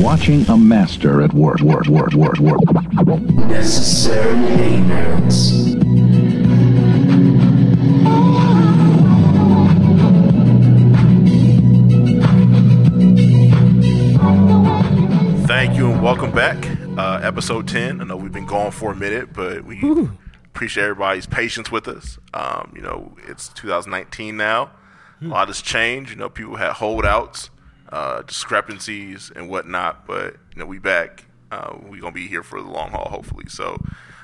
watching a master at work, work, work, work, work. Necessary ignorance. Thank you and welcome back. Uh, episode 10. I know we've been gone for a minute, but we appreciate everybody's patience with us. Um, you know, it's 2019 now. A lot has changed. You know, people had holdouts, uh, discrepancies, and whatnot, but, you know, we back. Uh, we're going to be here for the long haul, hopefully. So,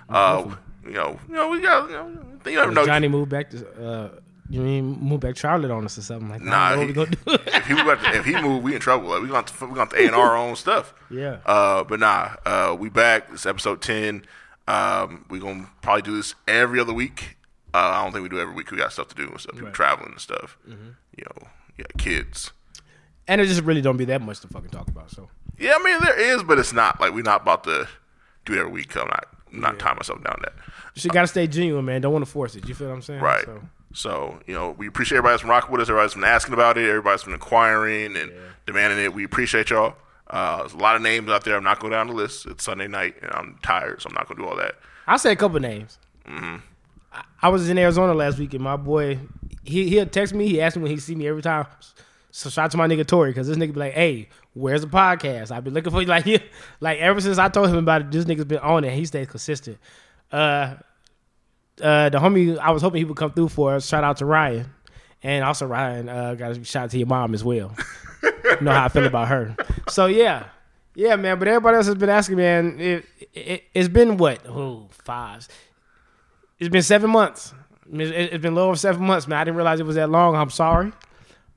uh, you know, you know, we got, you know, you never know. Johnny moved back to uh, you mean move back Charlotte on us or something like that. Nah, he, we gonna if he to- if he move, we in trouble. Like, we gonna we gonna A and our own stuff. Yeah. Uh, but nah, uh, we back. It's episode ten. Um, we gonna probably do this every other week. Uh, I don't think we do every week. We got stuff to do and stuff. People traveling and stuff. Mm-hmm. You know, yeah, kids. And it just really don't be that much to fucking talk about. So Yeah, I mean there is, but it's not like we're not about to do it every week. I'm not I'm not tying myself down that. you gotta stay genuine, man. Don't want to force it. You feel what I'm saying? Right. So, So, you know, we appreciate everybody's been rocking with us. Everybody's been asking about it. Everybody's been inquiring and demanding it. We appreciate y'all. Uh, there's a lot of names out there. I'm not going down the list. It's Sunday night and I'm tired, so I'm not going to do all that. I'll say a couple names. Mm-hmm. I, I was in Arizona last week, and my boy, he he'll text me. He asks me when he see me every time. So shout out to my nigga Tori, because this nigga be like, "Hey, where's the podcast? I've been looking for you." Like, he, like ever since I told him about it, this nigga's been on it. He stays consistent. Uh, uh, the homie, I was hoping he would come through for us. Shout out to Ryan, and also Ryan. Uh, got a shout out to your mom as well. you know how I feel about her. So yeah, yeah, man. But everybody else has been asking, man. It, it it's been what? Oh, five. It's been seven months. It's, it's been a little over seven months, man. I didn't realize it was that long. I'm sorry.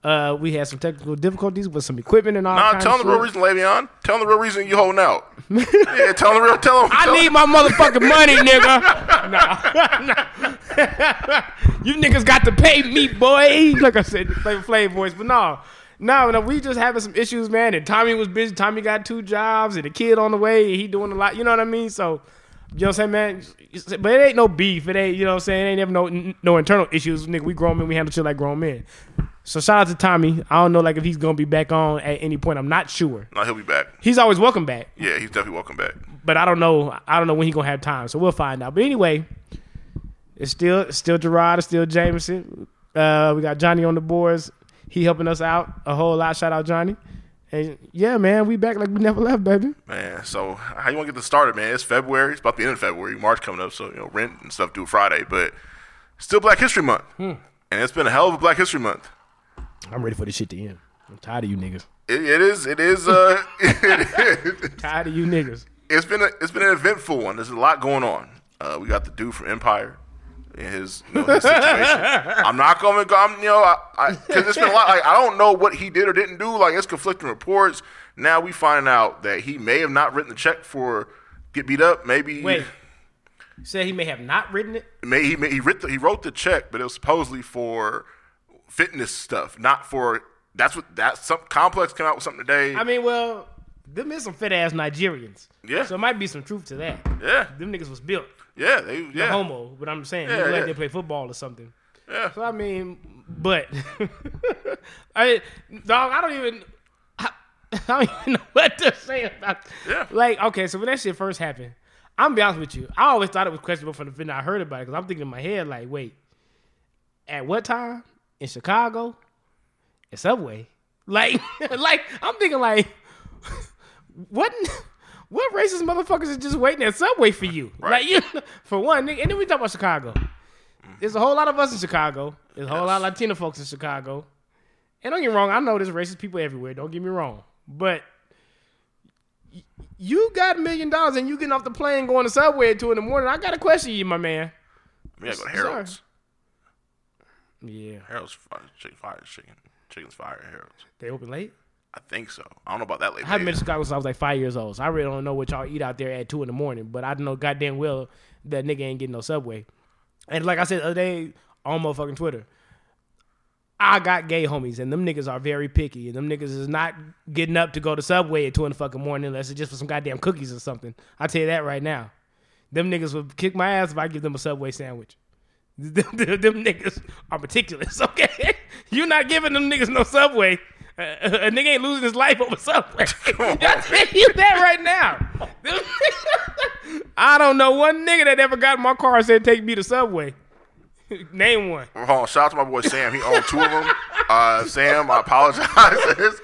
Uh, we had some technical difficulties with some equipment and all. Nah, tell them the real reason, Le'Veon. Tell them the real reason you holding out. yeah, tell them the real. Tell them. I need my motherfucking money, nigga. Nah, nah. you niggas got to pay me, boy. Like I said, Flavor Flav voice, but no, no, no. We just having some issues, man. And Tommy was busy. Tommy got two jobs and a kid on the way. He doing a lot. You know what I mean? So, you know what I'm saying, man. But it ain't no beef. It ain't. You know what I'm saying? It ain't ever no no internal issues, nigga. We grown men. We handle shit like grown men. So shout out to Tommy. I don't know like if he's gonna be back on at any point. I'm not sure. No, he'll be back. He's always welcome back Yeah, he's definitely welcome back. but I don't know. I don't know when he's gonna have time. So we'll find out. But anyway, it's still it's still Gerard, it's still Jameson. Uh, we got Johnny on the boards. He helping us out a whole lot. Shout out Johnny. And yeah, man, we back like we never left, baby. Man, so how you want to get this started, man? It's February. It's about the end of February. March coming up, so you know rent and stuff due Friday, but still Black History Month, Hmm. and it's been a hell of a Black History Month. I'm ready for this shit to end. I'm tired of you niggas. It, it is. It is. Uh, it is. Tired of you niggas. It's been a, it's been an eventful one. There's a lot going on. Uh, we got the dude from Empire and his, you know, his situation. I'm not gonna go. I'm you know I because it's been a lot. Like I don't know what he did or didn't do. Like it's conflicting reports. Now we find out that he may have not written the check for get beat up. Maybe Wait. Said he may have not written it. May he may, he wrote the, he wrote the check, but it was supposedly for fitness stuff, not for. That's what that some complex came out with something today. I mean, well, them is some fit ass Nigerians. Yeah. So it might be some truth to that. yeah, Them niggas was built. Yeah, they the yeah. homo, but I'm saying Yeah, like yeah. they play football or something. Yeah. So I mean, but I dog, I don't even I, I don't even know what to say about Yeah. like okay, so when that shit first happened, I'm gonna be honest with you. I always thought it was questionable from the minute I heard about it because I'm thinking in my head like, wait, at what time in Chicago, in Subway, like, like I'm thinking like, what? What racist motherfuckers is just waiting at Subway for you? Like, you, for one, nigga, and then we talk about Chicago. There's a whole lot of us in Chicago. There's a whole lot of Latino folks in Chicago. And don't get me wrong, I know there's racist people everywhere. Don't get me wrong, but y- you got a million dollars and you getting off the plane going to Subway at two in the morning. I got to question you, my man. Gotta go to Sorry. Yeah, Harold's fire, chicken, fire, chicken, chicken's fire. at Harold's. they open late. I think so. I don't know about that late. I haven't been to Chicago since I was like five years old. So I really don't know what y'all eat out there at two in the morning. But I know goddamn well that nigga ain't getting no Subway. And like I said the other day on motherfucking Twitter, I got gay homies, and them niggas are very picky, and them niggas is not getting up to go to Subway at two in the fucking morning unless it's just for some goddamn cookies or something. I tell you that right now. Them niggas would kick my ass if I give them a Subway sandwich. Them, them, them niggas are meticulous, okay? You're not giving them niggas no Subway a, a nigga ain't losing his life over Subway. I tell you that right now. I don't know one nigga that ever got in my car and said, take me to Subway. Name one. Hold on, shout out to my boy Sam. He owned two of them. Uh, Sam, I apologize.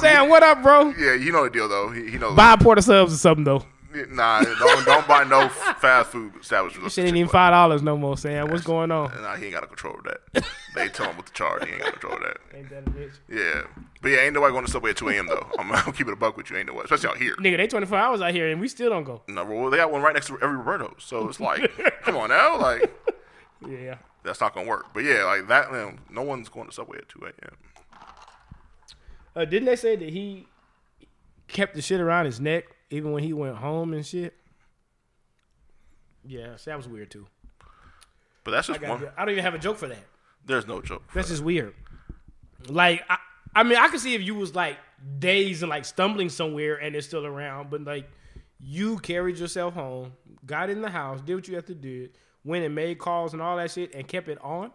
Sam, what up, bro? Yeah, you know the deal though. He, he knows. Buy a porter subs or something, though. Nah, don't don't buy no fast food establishment. Shit ain't even five dollars no more, Sam. What's going on? Nah, he ain't got no control of that. They tell him what to charge. He ain't got a control of that. Ain't that a bitch? Yeah, but yeah, ain't nobody going to Subway at two a.m. though. I'm, I'm keeping a buck with you. Ain't nobody, especially out here. Nigga, they 24 hours out here and we still don't go. No, well, they got one right next to every Roberto's, so it's like, come on now, like Yeah. that's not gonna work. But yeah, like that, man, no one's going to Subway at two a.m. Uh, didn't they say that he kept the shit around his neck even when he went home and shit? Yeah, so that was weird too. But that's just got, one. I don't even have a joke for that. There's no joke. That's that. just weird. Like, I, I mean, I could see if you was like dazed and like stumbling somewhere and it's still around, but like you carried yourself home, got in the house, did what you had to do, went and made calls and all that shit, and kept it on.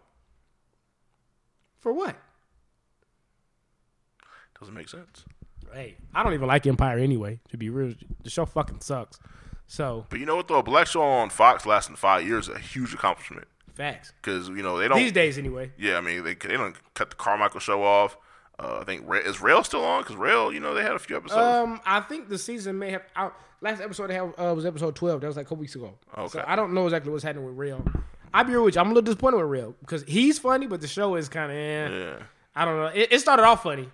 For what? doesn't make sense. Hey, I don't even like Empire anyway. To be real, the show fucking sucks. So But you know what though, a black show on Fox lasting five years is a huge accomplishment facts. because you know they don't. These days, anyway. Yeah, I mean they they don't cut the Carmichael show off. Uh, I think is Rel still on? Because Rel, you know, they had a few episodes. Um, I think the season may have. Out, last episode they had, uh, was episode twelve. That was like a couple weeks ago. Okay. So I don't know exactly what's happening with Rel. I'll be real with you. I'm a little disappointed with Rel because he's funny, but the show is kind of. Eh. yeah, I don't know. It, it started off funny,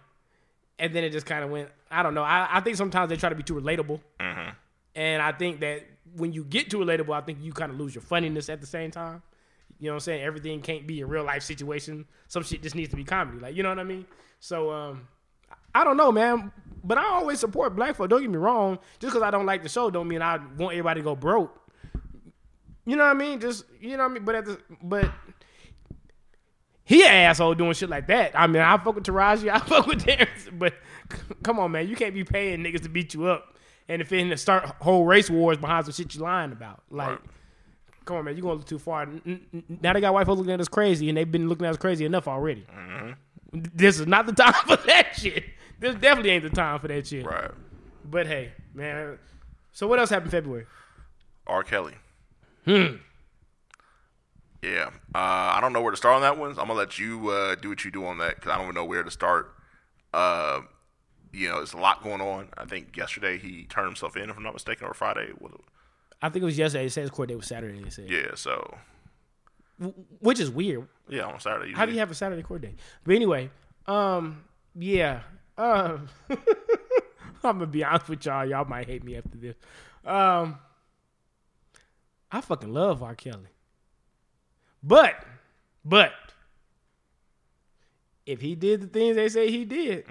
and then it just kind of went. I don't know. I, I think sometimes they try to be too relatable, Mm-hmm. and I think that when you get too relatable, I think you kind of lose your funniness at the same time. You know what I'm saying? Everything can't be a real life situation. Some shit just needs to be comedy. Like you know what I mean? So um, I don't know, man. But I always support black folk. Don't get me wrong. Just because I don't like the show, don't mean I want everybody to go broke. You know what I mean? Just you know what I mean. But at the but he an asshole doing shit like that. I mean, I fuck with Taraji, I fuck with Terrence, but c- come on, man, you can't be paying niggas to beat you up, and if to start whole race wars behind some shit you're lying about, like. Right. Come on, man, you going a little too far. Now they got white folks looking at us crazy, and they've been looking at us crazy enough already. This is not the time for that shit. This definitely ain't the time for that shit. right. But hey, man. So what else happened February? R. Kelly. Hmm. Yeah, uh, I don't know where to start on that one. So I'm gonna let you uh, do what you do on that because I don't even know where to start. Uh, you know, there's a lot going on. I think yesterday he turned himself in, if I'm not mistaken, or Friday. I think it was yesterday. It says court date was Saturday. They said, Yeah, so which is weird. yeah, on Saturday. How do you have a Saturday court date? But anyway, um, yeah. Um, I'm gonna be honest with y'all. Y'all might hate me after this. Um, I fucking love R. Kelly, but, but, if he did the things they say he did,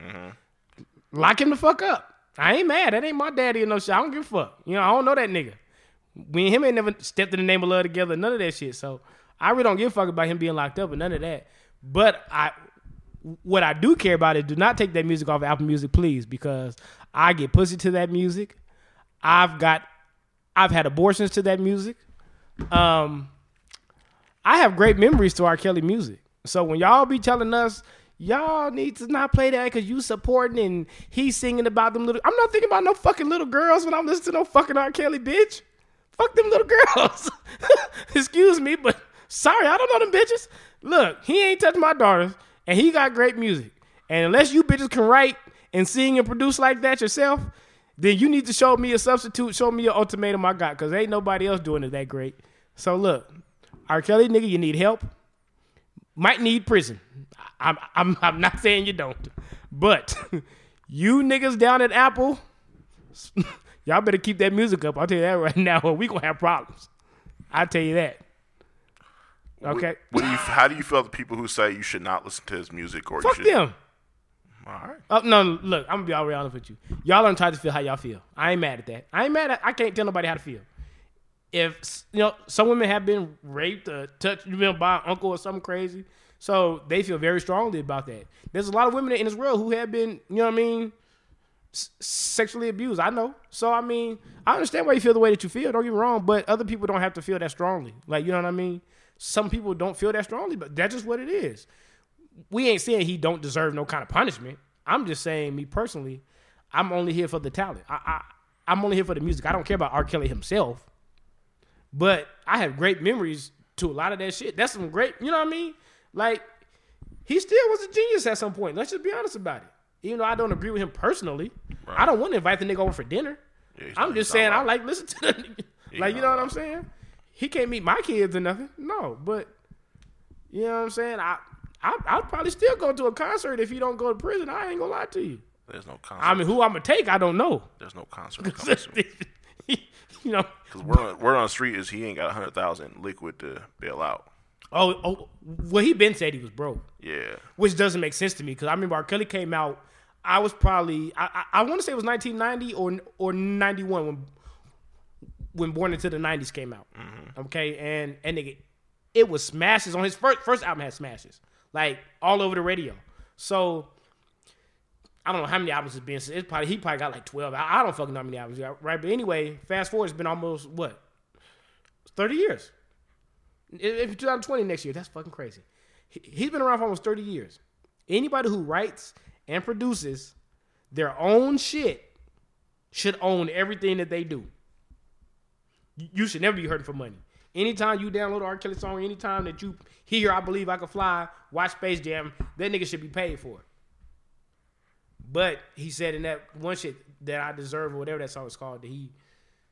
lock him the fuck up. I ain't mad. That ain't my daddy or no shit. I don't give a fuck. You know, I don't know that nigga. We and him ain't never stepped in the name of love together. None of that shit. So I really don't give a fuck about him being locked up and none of that. But I, what I do care about is do not take that music off of Apple Music, please, because I get pussy to that music. I've got, I've had abortions to that music. Um, I have great memories to R. Kelly music. So when y'all be telling us y'all need to not play that because you supporting and he's singing about them little, I'm not thinking about no fucking little girls when I'm listening to no fucking R. Kelly, bitch. Fuck them little girls. Excuse me, but sorry, I don't know them bitches. Look, he ain't touched my daughters, and he got great music. And unless you bitches can write and sing and produce like that yourself, then you need to show me a substitute, show me an ultimatum I got, because ain't nobody else doing it that great. So look, R. Kelly, nigga, you need help. Might need prison. I'm, I'm, I'm not saying you don't, but you niggas down at Apple, y'all better keep that music up. I'll tell you that right now, or we gonna have problems. I'll tell you that. Okay, What do you? How do you feel the people who say you should not listen to his music or fuck you should? them. All right. Oh no, look, I'm gonna be all real honest with you. Y'all don't try to feel how y'all feel. I ain't mad at that. I ain't mad at. I can't tell nobody how to feel. If you know, some women have been raped or touched you know, by an uncle or something crazy, so they feel very strongly about that. There's a lot of women in this world who have been, you know what I mean, sexually abused. I know. So I mean, I understand why you feel the way that you feel. Don't get me wrong, but other people don't have to feel that strongly. Like you know what I mean. Some people don't feel that strongly, but that's just what it is we ain't saying he don't deserve no kind of punishment. I'm just saying, me personally, I'm only here for the talent. I, I I'm only here for the music. I don't care about R. Kelly himself. But I have great memories to a lot of that shit. That's some great, you know what I mean? Like, he still was a genius at some point. Let's just be honest about it. Even though I don't agree with him personally, I don't want to invite the nigga over for dinner. Yeah, I'm just saying I like listen to the nigga. Like, you know what I'm saying? He can't meet my kids or nothing. No, but you know what I'm saying? I, I I'd probably still go to a concert if he don't go to prison. I ain't gonna lie to you. There's no concert. I mean, who I'm gonna take, I don't know. There's no concert you know. Because word on, word on the street is he ain't got a hundred thousand liquid to bail out. Oh, oh, well, he been said he was broke, Yeah, which doesn't make sense to me because I remember R. Kelly came out. I was probably I I, I want to say it was 1990 or or 91 when when Born Into the 90s came out. Mm-hmm. Okay, and and nigga, it was smashes on his first first album had smashes like all over the radio. So I don't know how many albums it's been. It's probably he probably got like 12. I, I don't fucking know how many albums got, right? But anyway, fast forward, it's been almost what 30 years. If 2020 next year, that's fucking crazy. He- He's been around for almost 30 years. Anybody who writes and produces their own shit should own everything that they do. You should never be hurting for money. Anytime you download an R. Kelly song, anytime that you hear I Believe I Can Fly, watch Space Jam, that nigga should be paid for it. But he said in that one shit that I deserve or whatever that song was called, that he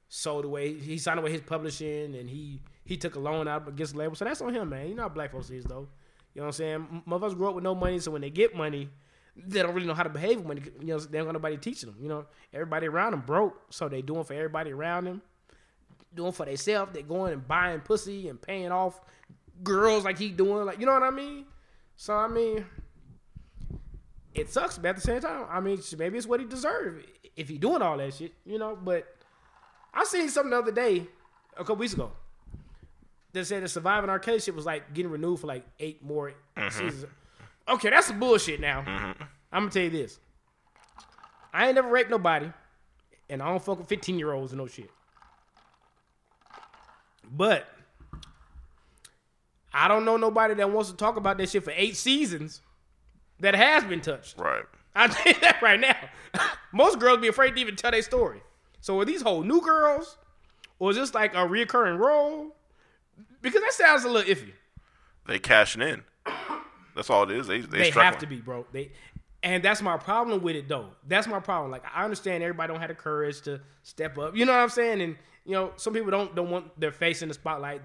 sold away, he signed away his publishing and he he took a loan out against the label. So that's on him, man. You know how black folks is though. You know what I'm saying? Motherfuckers grew up with no money, so when they get money, they don't really know how to behave when money. You know, they don't got nobody teaching them. You know, everybody around them broke, so they doing for everybody around them, doing for themselves. They going and buying pussy and paying off girls like he doing, like you know what I mean. So I mean, it sucks, but at the same time, I mean, maybe it's what he deserved if he doing all that shit, you know. But I seen something the other day, a couple weeks ago, that said the surviving. Kelly shit was like getting renewed for like eight more mm-hmm. seasons. Okay, that's some bullshit. Now mm-hmm. I'm gonna tell you this: I ain't never raped nobody, and I don't fuck with 15 year olds and no shit. But I don't know nobody that wants to talk about that shit for eight seasons that has been touched. right. I tell you that right now. Most girls be afraid to even tell their story. So are these whole new girls, or is this like a reoccurring role? Because that sounds a little iffy. They cashing in. That's all it is. They they, They have one. to be, bro. They, and that's my problem with it, though. That's my problem. Like I understand everybody don't have the courage to step up. You know what I'm saying? And you know some people don't don't want their face in the spotlight.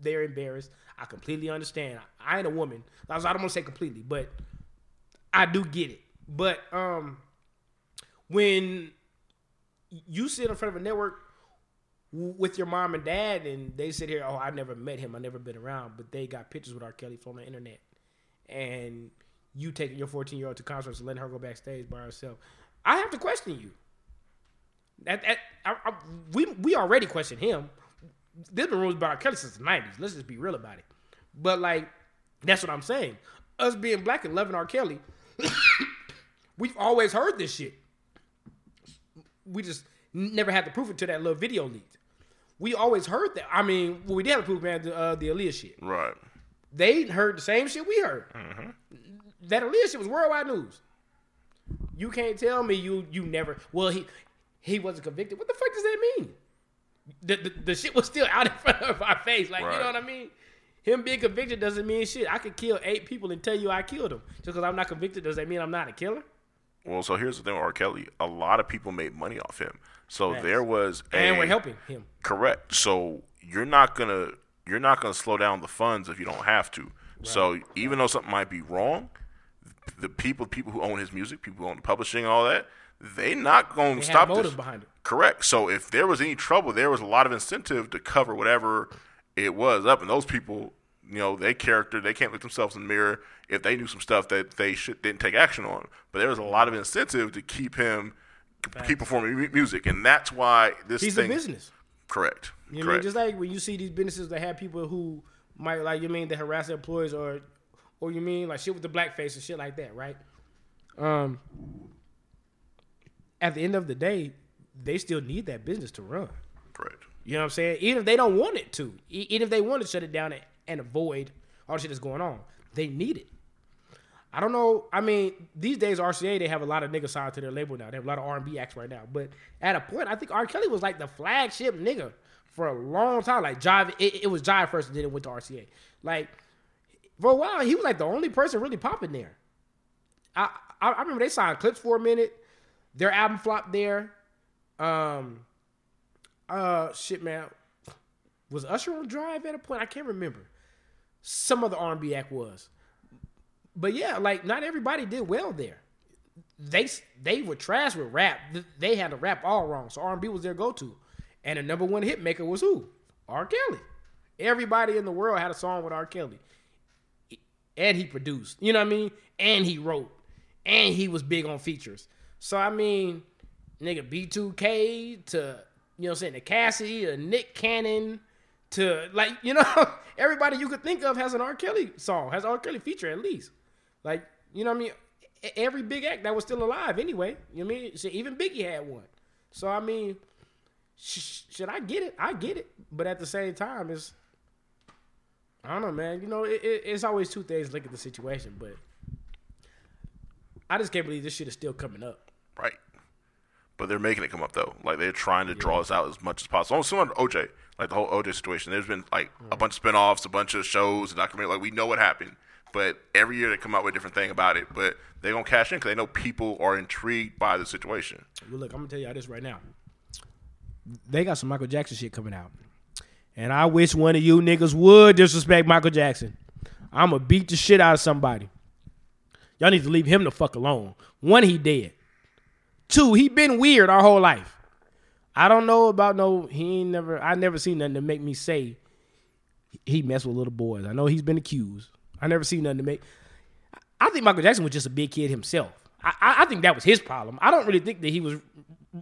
They're embarrassed. I completely understand. I ain't a woman. I was- I don't want to say completely, but I do get it. But um, when you sit in front of a network with your mom and dad, and they sit here, oh, I never met him, I never been around, but they got pictures with R. Kelly from the internet, and you taking your 14 year old to concerts and letting her go backstage by herself, I have to question you. That, I, I, we we already questioned him. There's been rumors about R. Kelly since the 90s. Let's just be real about it. But like, that's what I'm saying. Us being black and loving R. Kelly, we've always heard this shit. We just never had to proof it till that little video leaked. We always heard that. I mean, well, we did have to proof, man, the, uh, the Aaliyah shit. Right. They heard the same shit we heard. That Aaliyah shit was worldwide news. You can't tell me you you never. Well, he he wasn't convicted. What the fuck does that mean? The, the, the shit was still out in front of our face. Like, you know what I mean? Him being convicted doesn't mean shit. I could kill eight people and tell you I killed them. Just because I'm not convicted, does that mean I'm not a killer? Well, so here's the thing with R. Kelly. A lot of people made money off him. So there was a And we're helping him. Correct. So you're not gonna you're not gonna slow down the funds if you don't have to. So even though something might be wrong, the people people who own his music, people who own the publishing, and all that, they not gonna They stop have motive this. behind it. Correct. So if there was any trouble, there was a lot of incentive to cover whatever it was up, and those people, you know, they character, they can't look themselves in the mirror if they knew some stuff that they should didn't take action on. But there was a lot of incentive to keep him keep performing music, and that's why this He's thing. a business. Correct. You I mean? Just like when you see these businesses that have people who might like you mean they harass their employees or or you mean like shit with the blackface and shit like that, right? Um at the end of the day, they still need that business to run. Correct. You know what I'm saying? Even if they don't want it to, even if they want to shut it down and, and avoid all the shit that's going on, they need it. I don't know. I mean, these days RCA they have a lot of niggas signed to their label now. They have a lot of R and B acts right now. But at a point, I think R. Kelly was like the flagship nigga for a long time. Like Jive, it, it was Jive first, and then it went to RCA. Like for a while, he was like the only person really popping there. I I, I remember they signed Clipse for a minute. Their album flopped there. Um, uh, shit, man, was Usher on Jive at a point? I can't remember. Some other R and B act was, but yeah, like not everybody did well there. They they were trash with rap. They had to rap all wrong, so R and B was their go to. And the number one hit maker was who? R. Kelly. Everybody in the world had a song with R. Kelly, and he produced. You know what I mean? And he wrote, and he was big on features. So I mean, nigga, B2K to you know what I'm saying, the Cassidy, to Nick Cannon, to like, you know, everybody you could think of has an R. Kelly song, has an R. Kelly feature at least. Like, you know what I mean? Every big act that was still alive anyway. You know what I mean? Shit, even Biggie had one. So I mean, sh- should I get it? I get it. But at the same time, it's I don't know, man. You know, it, it, it's always two things. Look at the situation, but I just can't believe this shit is still coming up. Right. But they're making it come up though. Like they're trying to draw us out as much as possible. Almost similar to OJ, like the whole OJ situation. There's been like a bunch of spinoffs, a bunch of shows, a documentary. Like we know what happened, but every year they come out with a different thing about it. But they gonna cash in because they know people are intrigued by the situation. Well, look, I'm gonna tell y'all this right now. They got some Michael Jackson shit coming out, and I wish one of you niggas would disrespect Michael Jackson. I'm gonna beat the shit out of somebody. Y'all need to leave him the fuck alone. One, he dead. Two, he been weird our whole life. I don't know about no. He ain't never. I never seen nothing to make me say he messed with little boys. I know he's been accused. I never seen nothing to make. I think Michael Jackson was just a big kid himself. I, I, I think that was his problem. I don't really think that he was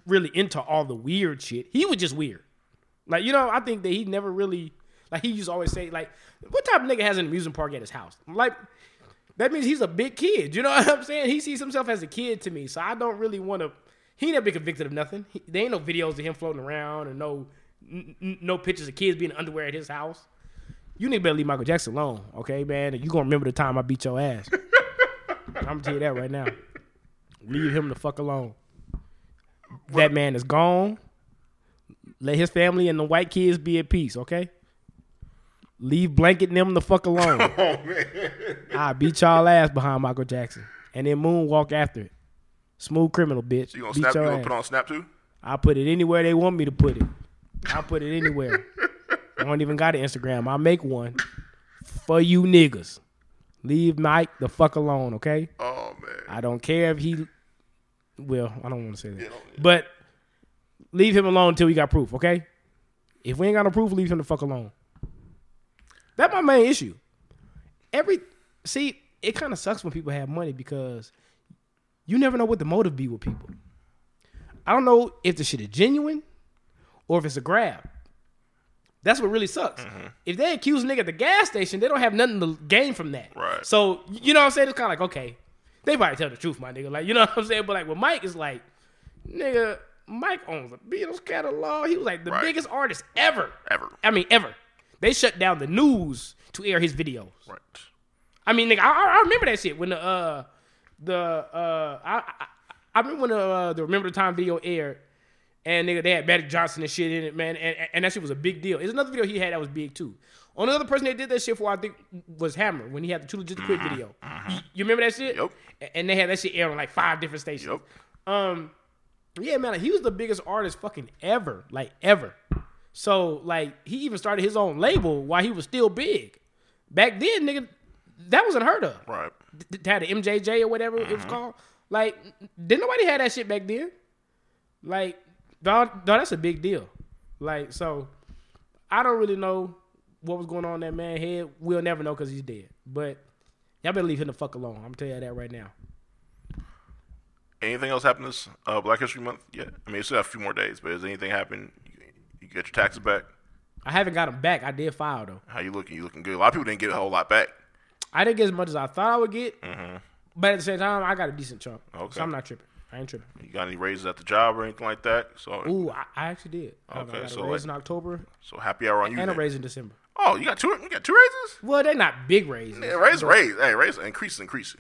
really into all the weird shit. He was just weird. Like you know, I think that he never really like he used to always say like, what type of nigga has an amusement park at his house? Like that means he's a big kid. You know what I'm saying? He sees himself as a kid to me, so I don't really want to. He never been convicted of nothing. He, there ain't no videos of him floating around and no n- n- no pictures of kids being underwear at his house. You need to better leave Michael Jackson alone, okay, man? And you gonna remember the time I beat your ass. I'm gonna tell you that right now. Leave him the fuck alone. That man is gone. Let his family and the white kids be at peace, okay? Leave Blanket and them the fuck alone. Oh man. I beat y'all ass behind Michael Jackson, and then moonwalk after it. Smooth criminal, bitch. You gonna beat snap? You gonna ass. put on snap too? I put it anywhere they want me to put it. I put it anywhere. I don't even got an Instagram. I make one for you niggas. Leave Mike the fuck alone, okay? Oh man. I don't care if he. Well, I don't want to say that, know, but leave him alone until we got proof, okay? If we ain't got no proof, leave him the fuck alone. That's my main issue. Every see, it kind of sucks when people have money because you never know what the motive be with people. I don't know if the shit is genuine or if it's a grab. That's what really sucks. Mm-hmm. If they accuse a nigga at the gas station, they don't have nothing to gain from that. Right. So you know what I'm saying? It's kind of like okay, they probably tell the truth, my nigga. Like you know what I'm saying? But like with Mike, is like, nigga, Mike owns the Beatles catalog. He was like the Right. biggest artist ever. Ever. I mean, ever. They shut down the news to air his videos. Right. I mean, nigga, I, I- remember that shit when the uh the uh I I, I remember when the uh, the Remember the Time video aired, and nigga they had Magic Johnson and shit in it, man, and, and that shit was a big deal. There's another video he had that was big too. Only other person that did that shit for I think was Hammer when he had the Too Legit to Quit video. You, you remember that shit? Yep. And they had that shit aired on like five different stations. Yep. Um, yeah, man, like, he was the biggest artist fucking ever, like ever. So like he even started his own label while he was still big. Back then, nigga, that was unheard of. Right. To have the MJJ or whatever it was called. Like, didn't nobody have that shit back then? Like, dog, dog, that's a big deal. Like, so I don't really know what was going on in that man's head. We'll never know because he's dead. But y'all better leave him the fuck alone. I'm telling you that right now. Anything else happen this uh, Black History Month yet? I mean, it's still a few more days, but has anything happened? Get your taxes back? I haven't got them back. I did file though. How you looking? You looking good? A lot of people didn't get a whole lot back. I didn't get as much as I thought I would get, but at the same time, I got a decent chunk. Mm-hmm. Okay. So I'm not tripping. I ain't tripping. You got any raises at the job or anything like that? So, Ooh, I, I actually did. I Okay, got a so raise like- in October so happy hour on you. and a then. raise in December. Oh, you got two. You got two raises. Well, they're not big raises. Yeah, raise, raise, hey, raise, increase, increase.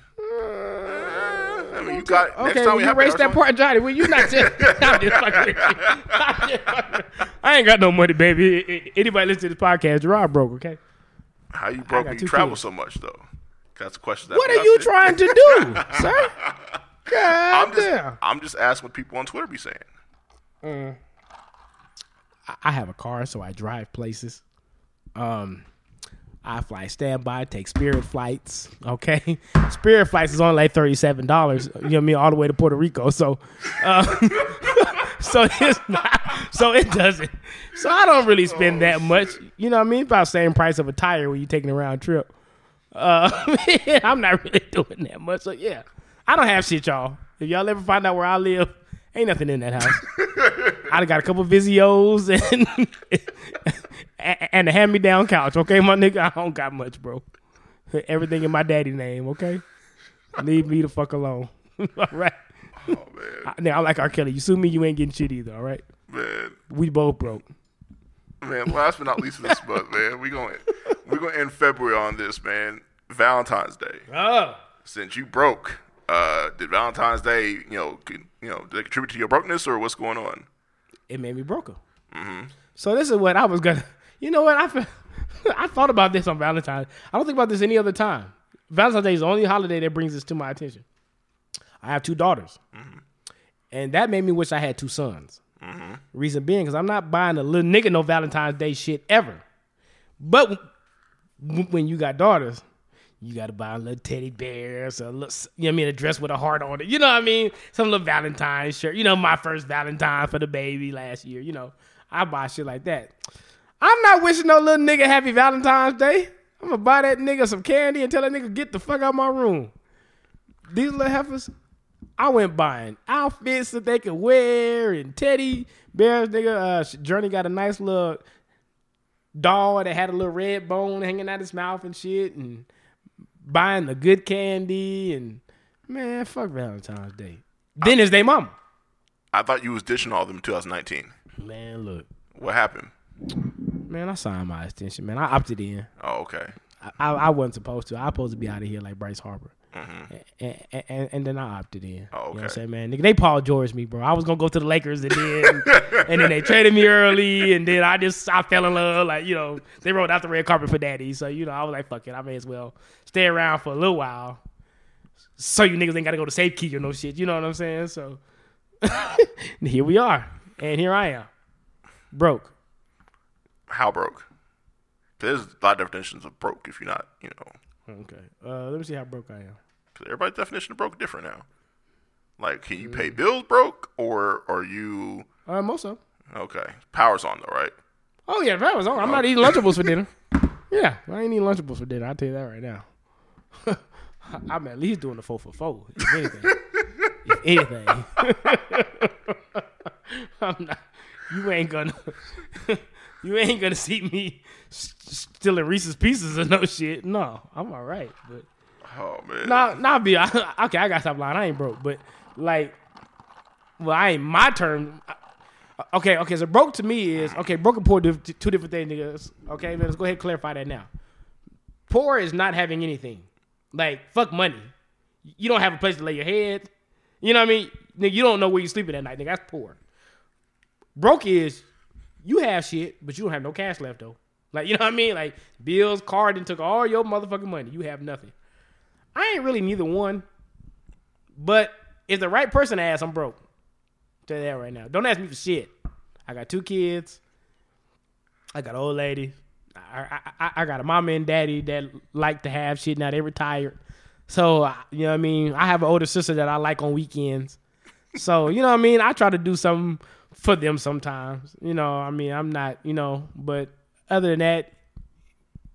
I mean, you got. next Okay, well, we you have raised that part, Johnny. Well, you not just. I'm just fucking. I'm just fucking with you. I ain't got no money, baby. Anybody listen to this podcast, Gerard broke. Okay. How you broke? got when two You travel kids. so much though. That's a question. That What are you trying to do, sir? God I'm just. damn. I'm just asking what people on Twitter be saying. I- I have a car, so I drive places. Um, I fly standby, take Spirit flights. Okay, Spirit flights is only like thirty seven dollars. You know what I mean, all the way to Puerto Rico. So, uh, so it's not. So it doesn't. So I don't really spend that much. You know what I mean? About the same price of a tire when you're taking a round trip. Uh, I'm not really doing that much. So yeah, I don't have shit, y'all. If y'all ever find out where I live, ain't nothing in that house. I got a couple Vizios and and a hand me down couch. Okay, my nigga, I don't got much, bro. Everything in my daddy name. Okay, leave me the fuck alone. all right. Oh man, I, now, I'm like R. Kelly. You sue me, you ain't getting shit either. All right. man, We both broke. man. Last but not least for this month, man, we going we gonna end February on this, man. Valentine's Day. Oh. Since you broke, uh, did Valentine's Day, you know, con- you know, did it contribute to your brokenness or what's going on? it made me broke. So this is what I was gonna. You know what? I fe- I thought about this on Valentine's. I don't think about this any other time. Valentine's Day is the only holiday that brings this to my attention. I have two daughters, mm-hmm. and that made me wish I had two sons. Mm-hmm. Reason being, because I'm not buying a little nigga no Valentine's Day shit ever. But w- when you got daughters, you got to buy a little teddy bears, a little, you know what I mean, a dress with a heart on it. You know what I mean? Some little Valentine's shirt. You know, my first Valentine for the baby last year. You know, I buy shit like that. I'm not wishing no little nigga happy Valentine's Day. I'm gonna buy that nigga some candy and tell that nigga get the fuck out my room. These little heifers, I went buying outfits that they could wear and teddy bears. Nigga, uh, Journey got a nice little doll that had a little red bone hanging out his mouth and shit, and buying the good candy and man, fuck Valentine's Day. Then is they mama. I thought you was ditching all them in 2019. Man, look, What happened? Man, I signed my extension. Man, I opted in. Oh, okay. I, I wasn't supposed to. I was supposed to be out of here like Bryce Harper. Mm-hmm. And, and, and then I opted in. Oh, You know what I'm saying, man? Nigga, they Paul George me, bro. I was gonna go to the Lakers and then and then they traded me early and then I just I fell in love. Like, you know, they rolled out the red carpet for daddy. So, you know, I was like, fuck it, I may as well stay around for a little while. So you niggas ain't gotta go to Safekey or no shit. You know what I'm saying? So here we are. And here I am. Broke. How broke? There's a lot of definitions of broke if you're not, you know, Okay. Uh, let me see how broke I am. because everybody's definition of broke is different now. Like, can you pay Mm. bills broke or are you Uh, most of okay? Power's on though, right? Oh yeah, was on. I'm not eating Lunchables for dinner. Yeah, I ain't eating Lunchables for dinner. I'll tell you that right now. I'm at least doing the four for four. If anything, if anything, I'm not. You ain't gonna. You ain't gonna see me stealing Reese's Pieces or no shit. No, I'm all right. But Oh man. nah, nah, be okay. I gotta stop lying. I ain't broke, but like, well, I ain't my term. Okay, okay. So broke to me is okay. Broke and poor, two different things, niggas. Okay, man, let's go ahead and clarify that now. Poor is not having anything. Like fuck money. You don't have a place to lay your head. You know what I mean? Nigga, you don't know where you're sleeping at night. Nigga, that's poor. Broke is you have shit, but you don't have no cash left though. Like you know what I mean? Like bills, card, and took all your motherfucking money. You have nothing. I ain't really neither one. But if the right person asks, I'm broke. Tell you that right now. Don't ask me for shit. I got two kids. I got old lady. I, I, I, I got a mama and daddy that like to have shit. Now they retired. So, you know what I mean? I have an older sister that I like on weekends. So, you know what I mean? I try to do something for them sometimes. You know, I mean, I'm not, you know, but other than that,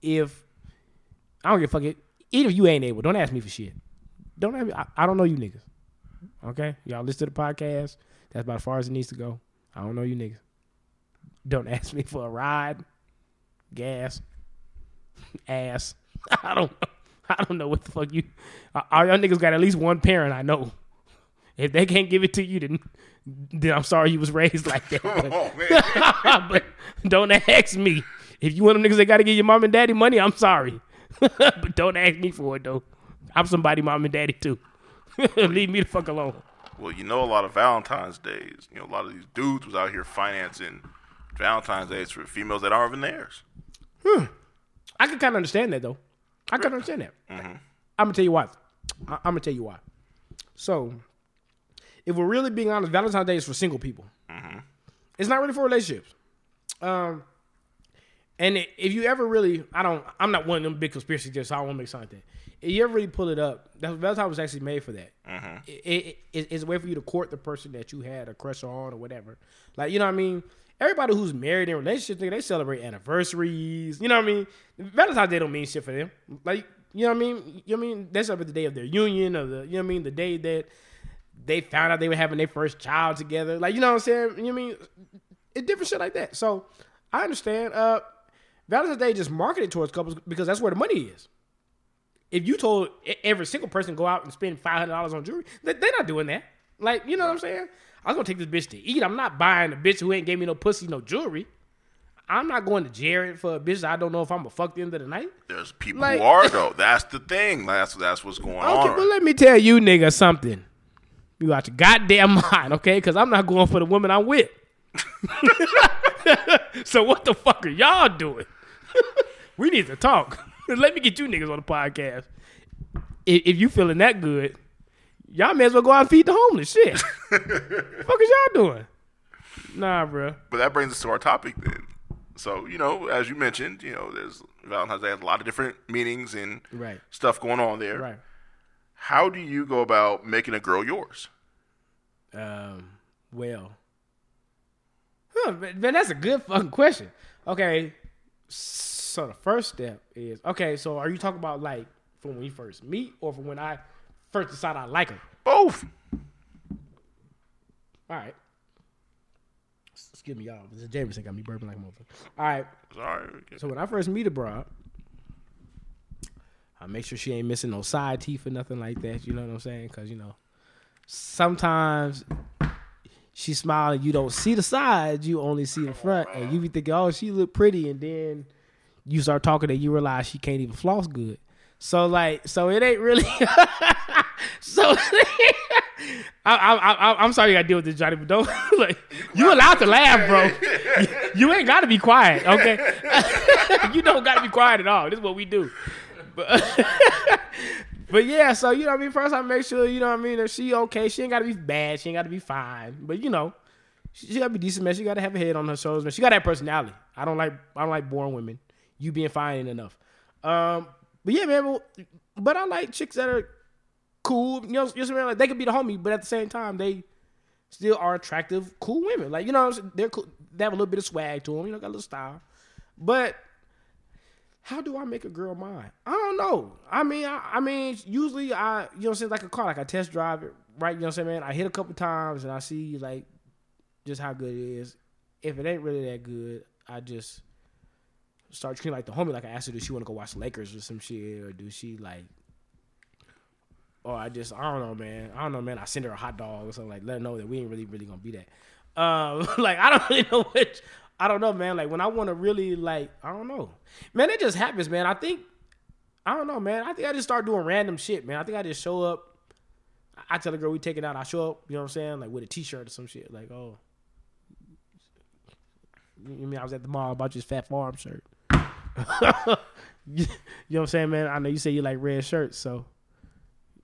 if I don't give a fuck it, if you ain't able, don't ask me for shit. Don't me, I, I don't know you niggas. Okay? Y'all listen to the podcast. That's about as far as it needs to go. I don't know you niggas. Don't ask me for a ride, gas, ass. I don't. I don't know what the fuck you. Uh, all y'all niggas got at least one parent I know. If they can't give it to you, then then I'm sorry you was raised like that. But, but don't ask me if you want them niggas that got to give your mom and daddy money, I'm sorry, but don't ask me for it though. I'm somebody mom and daddy too. Leave me the fuck alone. Well, you know, a lot of Valentine's days. You know, a lot of these dudes was out here financing Valentine's days for females that aren't even theirs. Hmm. I can kind of understand that though. I can understand that. Mm-hmm. I'm gonna tell you why. I- I'm gonna tell you why. So, if we're really being honest, Valentine's Day is for single people. It's not really for relationships. Um, and if you ever really, I don't, I'm not one of them big conspiracy theorists. So I don't want to make something like that. If you ever really pull it up, that Valentine was actually made for that. It, it, it- it's a way for you to court the person that you had a crush on or whatever. Like you know what I mean. Everybody who's married in relationships, they celebrate anniversaries. You know what I mean? Valentine's Day don't mean shit for them. Like you know what I mean? You know what I mean? They celebrate the day of their union or the you know what I mean? The day that they found out they were having their first child together. Like, you know what I'm saying? You know what I mean? It's different shit like that. So I understand. Uh Valentine's Day just marketed towards couples because that's where the money is. If you told every single person go out and spend five hundred dollars on jewelry, they- they're not doing that. Like, you know what I'm saying? I was gonna take this bitch to eat. I'm not buying a bitch who ain't gave me no pussy, no jewelry. I'm not going to Jared for a bitch I don't know if I'm gonna fuck the end of the night. There's people Like- who are though. That's the thing. That's that's what's going on. Okay, on. but let me tell you, nigga, something. You got your goddamn mind, okay? Because I'm not going for the woman I'm with. so what the fuck are y'all doing? we need to talk. let me get you niggas on the podcast. If, if you feeling that good, y'all may as well go out and feed the homeless. Shit. fuck is y'all doing? Nah, bro. But that brings us to our topic then. So, you know, as you mentioned, you know, there's Valentine's Day has a lot of different meanings and Right. stuff going on there. Right. How do you go about making a girl yours? Um, well, huh, man, that's a good fucking question. Okay, so the first step is okay. So are you talking about like from when we first meet, or from when I first decide I like her? Both. All right. Excuse me, y'all. This is Jameson got me burping like a motherfucker. All right. Sorry. So when I first meet a broad, I make sure she ain't missing no side teeth or nothing like that. You know what I'm saying? Because you know, sometimes she smiling, you don't see the sides, you only see the front, and you be thinking, oh, she look pretty, and then you start talking and you realize she can't even floss good. So like, so it ain't really. so I, I, I, I'm sorry you got to deal with this, Johnny, but don't like you allowed to laugh, bro. You, you ain't got to be quiet, okay? you don't got to be quiet at all. This is what we do. But, but yeah, so you know what I mean. First, I make sure you know what I mean that she okay. She ain't got to be bad. She ain't got to be fine. But you know, she, she got to be decent, man. She got to have a head on her shoulders, man. She got that personality. I don't like I don't like boring women. You being fine ain't enough. Um, but yeah, man. But, but I like chicks that are cool. You know, you know what I'm saying? Like they could be the homie, but at the same time, they still are attractive, cool women. Like you know, they're cool. They have a little bit of swag to them. You know, got a little style. But how do I make a girl mine? I don't know. I mean, I, I mean, usually I, you know, what I'm saying like a car, like I test drive it, right? You know, what I'm saying, man. I hit a couple times and I see like just how good it is. If it ain't really that good, I just start treating like the homie. Like I asked her, does she want to go watch Lakers or some shit, or do she like? Or I just, I don't know, man. I don't know, man. I send her a hot dog or something like, let her know that we ain't really, really gonna be that. Um, like I don't really know which. I don't know, man. Like when I want to really like, I don't know, man. It just happens, man. I think, I don't know, man. I think I just start doing random shit, man. I think I just show up. I tell a girl we taking out. I show up, you know what I'm saying, like with a t-shirt or some shit. Like, oh, you mean I was at the mall about this Fat Farm shirt? you know what I'm saying, man? I know you say you like red shirts, so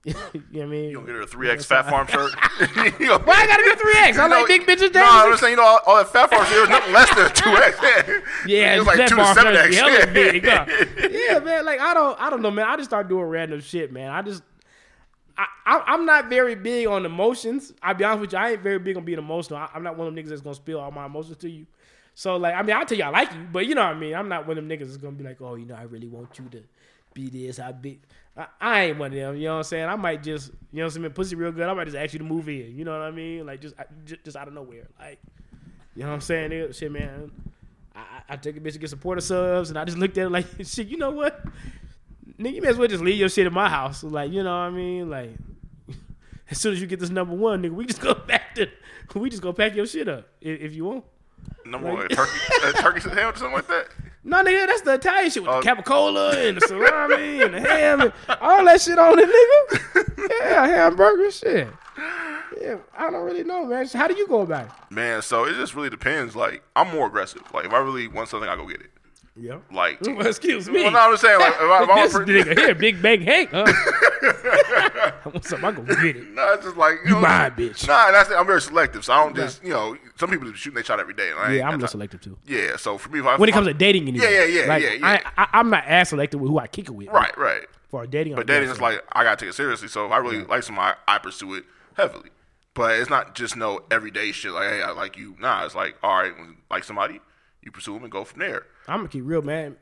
you know what I mean. You gonna get her a three X Fat Farm shirt? You Why I gotta be three X? I like big bitches. No. I'm just saying, you know, all, all that Fat Farm shit was nothing less than two X. Yeah, it was like two to seven X. be hella big, huh? yeah, man. Like I don't, I don't know, man. I just start doing random shit, man. I just, I, I I'm not very big on emotions. I'll be honest with you. I ain't very big on being emotional. I, I'm not one of them niggas that's gonna spill all my emotions to you. So like, I mean, I'll tell you I like you, but you know what I mean. I'm not one of them niggas that's gonna be like, oh, you know, I really want you to be this. I be. I, I ain't one of them. You know what I'm saying? I might just, you know what I'm saying, pussy real good. I might just ask you to move in. You know what I mean? Like just, just, just out of nowhere. Like, you know what I'm saying? Shit, man. I, I took a bitch to get supporter subs, and I just looked at it like, shit. You know what? Nigga, you may as well just leave your shit in my house. Like, you know what I mean? Like, as soon as you get this number one, nigga, we just go back to, we just go pack your shit up if, if you want. Number one, a turkey, a turkey sandwich, something like that. No, nigga, that's the Italian shit with Oh. the capicola and the salami and the ham and all that shit on it, nigga. Yeah, hamburger shit. Yeah, I don't really know, man. How do you go about it? Man, so it just really depends. Like, I'm more aggressive. Like, if I really want something, I go get it. Yeah. Like, Well, excuse me. well, no, I'm just saying, like, if I, if I'm a this per- nigga here, Big Bank Hank. Huh? I something, I go get it. No, it's just like you, know, mine, bitch. Nah, and that's I'm very selective, so I don't just you know. Some people just shoot they shot every day. I Yeah, I'm time. selective too. Yeah, so for me, if I, When it comes to dating, anyway. Yeah, yeah, yeah, like, yeah, yeah. I, I, I'm not as selective with who I kick it with. right, right. For dating, But dating is like I gotta take it seriously. So if I really like somebody, I pursue it heavily. But it's not just no everyday shit like hey I like you. Nah, it's like all right, when you like somebody, you pursue them and go from there. I'm gonna keep real, man.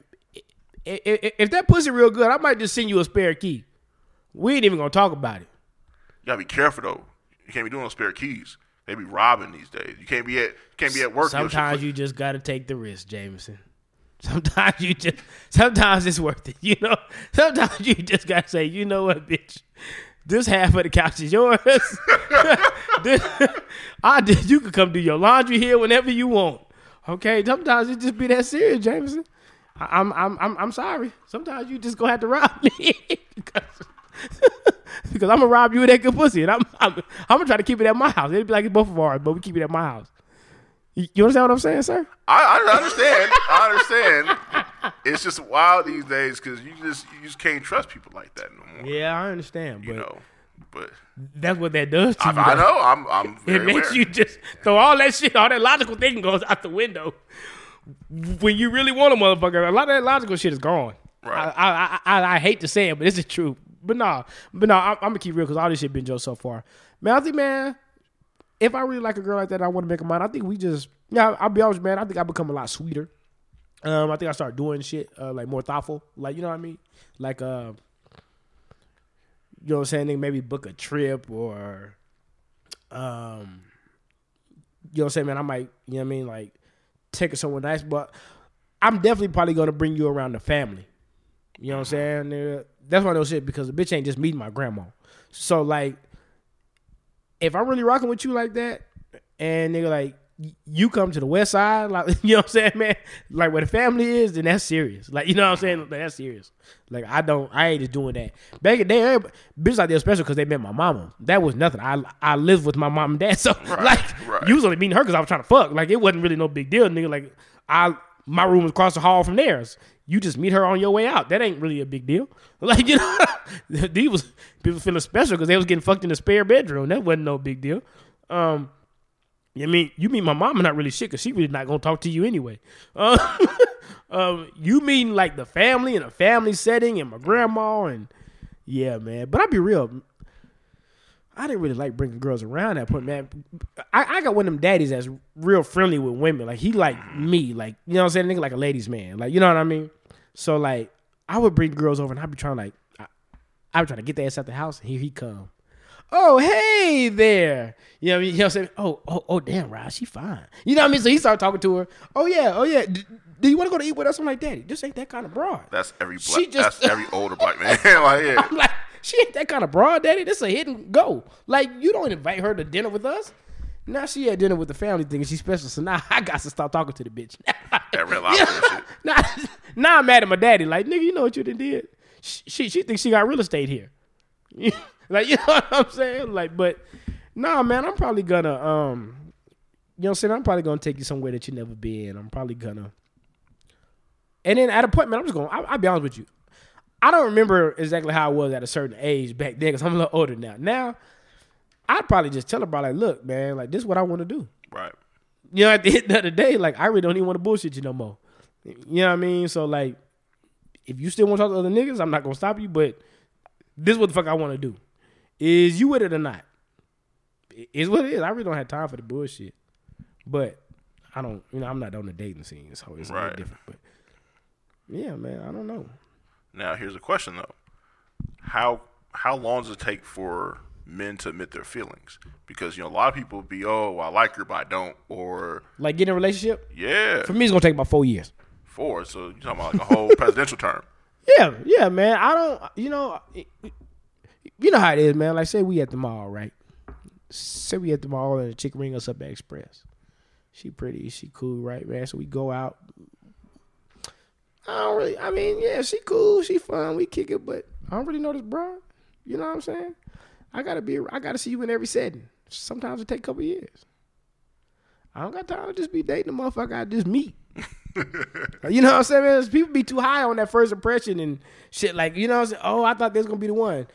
I- I- I- If that pussy real good, I might just send you a spare key. We ain't even gonna talk about it. You gotta be careful though. You can't be doing no spare keys. They be robbing these days. You can't be at you can't be at work. Sometimes you just gotta take the risk, Jameson. Sometimes you just, sometimes it's worth it. You know, sometimes you just gotta say, you know what, bitch, this half of the couch is yours. This- I did. You can come do your laundry here whenever you want. Okay. Sometimes it just be that serious, Jameson. I- I'm, I'm, I'm, I'm sorry. Sometimes you just gonna have to rob me because, because I'm gonna rob you of that good pussy, and I'm, I'm, I'm gonna try to keep it at my house. It'd be like it's both of ours, but we keep it at my house. You you understand what I'm saying, sir? I, I understand. I understand. It's just wild these days because you just you just can't trust people like that no more. Yeah, I understand, You but know, but that's what that does to I, you. I know I'm I'm It makes aware. you just throw all that shit, all that logical thinking goes out the window. When you really want a motherfucker, a lot of that logical shit is gone. Right. I I, I, I hate to say it, but it's the truth. But nah, but nah, I'm, I'm gonna keep real because all this shit been Joe so far. Man, I think man, if I really like a girl like that, I want to make her mine. I think we just yeah. I'll be honest, man. I think I become a lot sweeter. Um, I think I start doing shit uh, like more thoughtful, like you know what I mean, like uh, you know what I'm saying? Maybe book a trip or, um, you know what I'm saying, man. I might, you know what I mean, like take her somewhere nice, but I'm definitely probably gonna bring you around the family. You know what I'm saying? nigga? That's why I know shit because the bitch ain't just meeting my grandma. So like, if I'm really rocking with you like that, and nigga like you come to the west side, like you know what I'm saying, man, like where the family is, then that's serious. Like you know what I'm saying, like, that's serious. Like I don't, I ain't just doing that. Back in the day, bitches like they're special because they met my mama. That was nothing. I I lived with my mom and dad, so like right. you was only meeting her because I was trying to fuck. Like it wasn't really no big deal, nigga. Like I my room was across the hall from theirs. You just meet her on your way out. That ain't really a big deal. Like you know, these was people feeling special because they was getting fucked in the spare bedroom. That wasn't no big deal. Um, you mean you mean my mama not really shit because she really not gonna talk to you anyway. Uh, um, you mean like the family in a family setting and my grandma and yeah, man. But I'll be real. I didn't really like bringing girls around that point, man. I, I got one of them daddies that's real friendly with women. Like he like me, like you know what I'm saying, nigga, like a ladies man, like you know what I mean. So like I would bring girls over and I'd be trying to like I, I would try to get their ass out the house and here he come. Oh hey there, you know what I mean? You know what I'm saying? Oh oh oh damn, Rod, she fine. You know what I mean? So he started talking to her. Oh yeah, oh yeah. D- do you want to go to eat with us? I'm like, Daddy, this ain't that kind of broad. That's every She black. just- that's every older black man. like yeah. I'm like, she ain't that kind of broad, daddy. This a hit and go. Like, you don't invite her to dinner with us. Now she had dinner with the family thing and she's special. So now I got to stop talking to the bitch. That and shit. now, now I'm mad at my daddy. Like, nigga, you know what you done did? She, she, she thinks she got real estate here. like, you know what I'm saying? Like, but nah, man, I'm probably gonna, um, you know what I'm saying? I'm probably gonna take you somewhere that you never been. I'm probably gonna, and then at a point, man, I'm just gonna, I'll be honest with you. I don't remember exactly how I was at a certain age back then because I'm a little older now. Now, I'd probably just tell her, bro, like, look, man, like, this is what I want to do. Right. You know, at the end of the other day, like, I really don't even want to bullshit you no more. You know what I mean? So, like, if you still want to talk to other niggas, I'm not going to stop you, but this is what the fuck I want to do. Is you with it or not? Is what it is. I really don't have time for the bullshit. But I don't, you know, I'm not on the dating scene, so it's a Right. different. But yeah, man, I don't know. Now here's a question though: How how long does it take for men to admit their feelings? Because you know a lot of people be oh I like her but I don't or Like, get in a relationship, yeah for me, it's going to take about four years. four. So you're talking about like a whole presidential term. Yeah, yeah, man. I don't, you know, you know how it is, man. Like, say we at the mall, right? Say we at the mall and a chick ring us up at Express. She pretty, she cool, right, man? So we go out, I don't really. I mean, yeah, she cool, she fun, we kick it, but I don't really know this bro. You know what I'm saying? I gotta be. I gotta see you in every setting. Sometimes it take a couple years. I don't got time to just be dating a motherfucker I just meet. you know what I'm saying? Man? People be too high on that first impression and shit. Like, you know what I'm saying? Oh, I thought this was gonna be the one.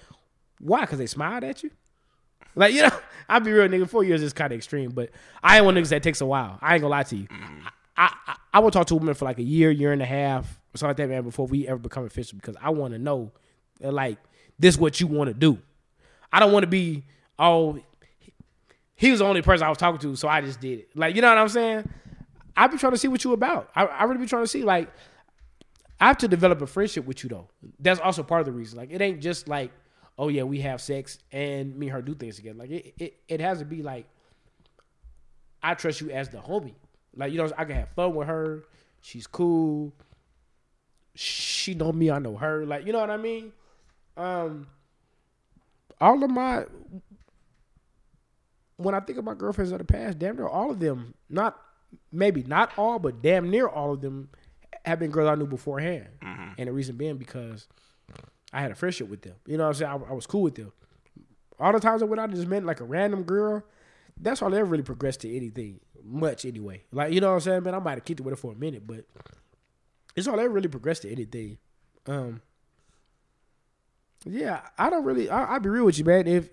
Why? Because they smiled at you? Like, you know, I'll be real, nigga. Four years is kind of extreme, but I ain't one of niggas that takes a while. I ain't gonna lie to you. Mm. I, I, will talk to a woman for like a year, year and a half, or something like that, man, before we ever become official because I want to know, uh, like, this is what you want to do. I don't want to be, oh, he was the only person I was talking to, so I just did it. Like, you know what I'm saying? I be trying to see what you about. I, I really be trying to see, like, I have to develop a friendship with you though. That's also part of the reason. Like, it ain't just like, oh yeah, we have sex and me and her do things together. Like, it it, it has to be like, I trust you as the homie. Like, you know, I can have fun with her. She's cool. She know me, I know her. Like, you know what I mean? Um, all of my when I think about girlfriends of the past, damn near all of them, not maybe not all, but damn near all of them have been girls I knew beforehand. And the reason being because I had a friendship with them. You know what I'm saying? I, I was cool with them. All the times I went out and just met like a random girl, that's all they ever really progressed to anything much anyway. Like, you know what I'm saying? Man, I might have kicked it with her for a minute, but it's all ever really progressed to anything. Um, yeah, I don't really. I, I'll be real with you, man. If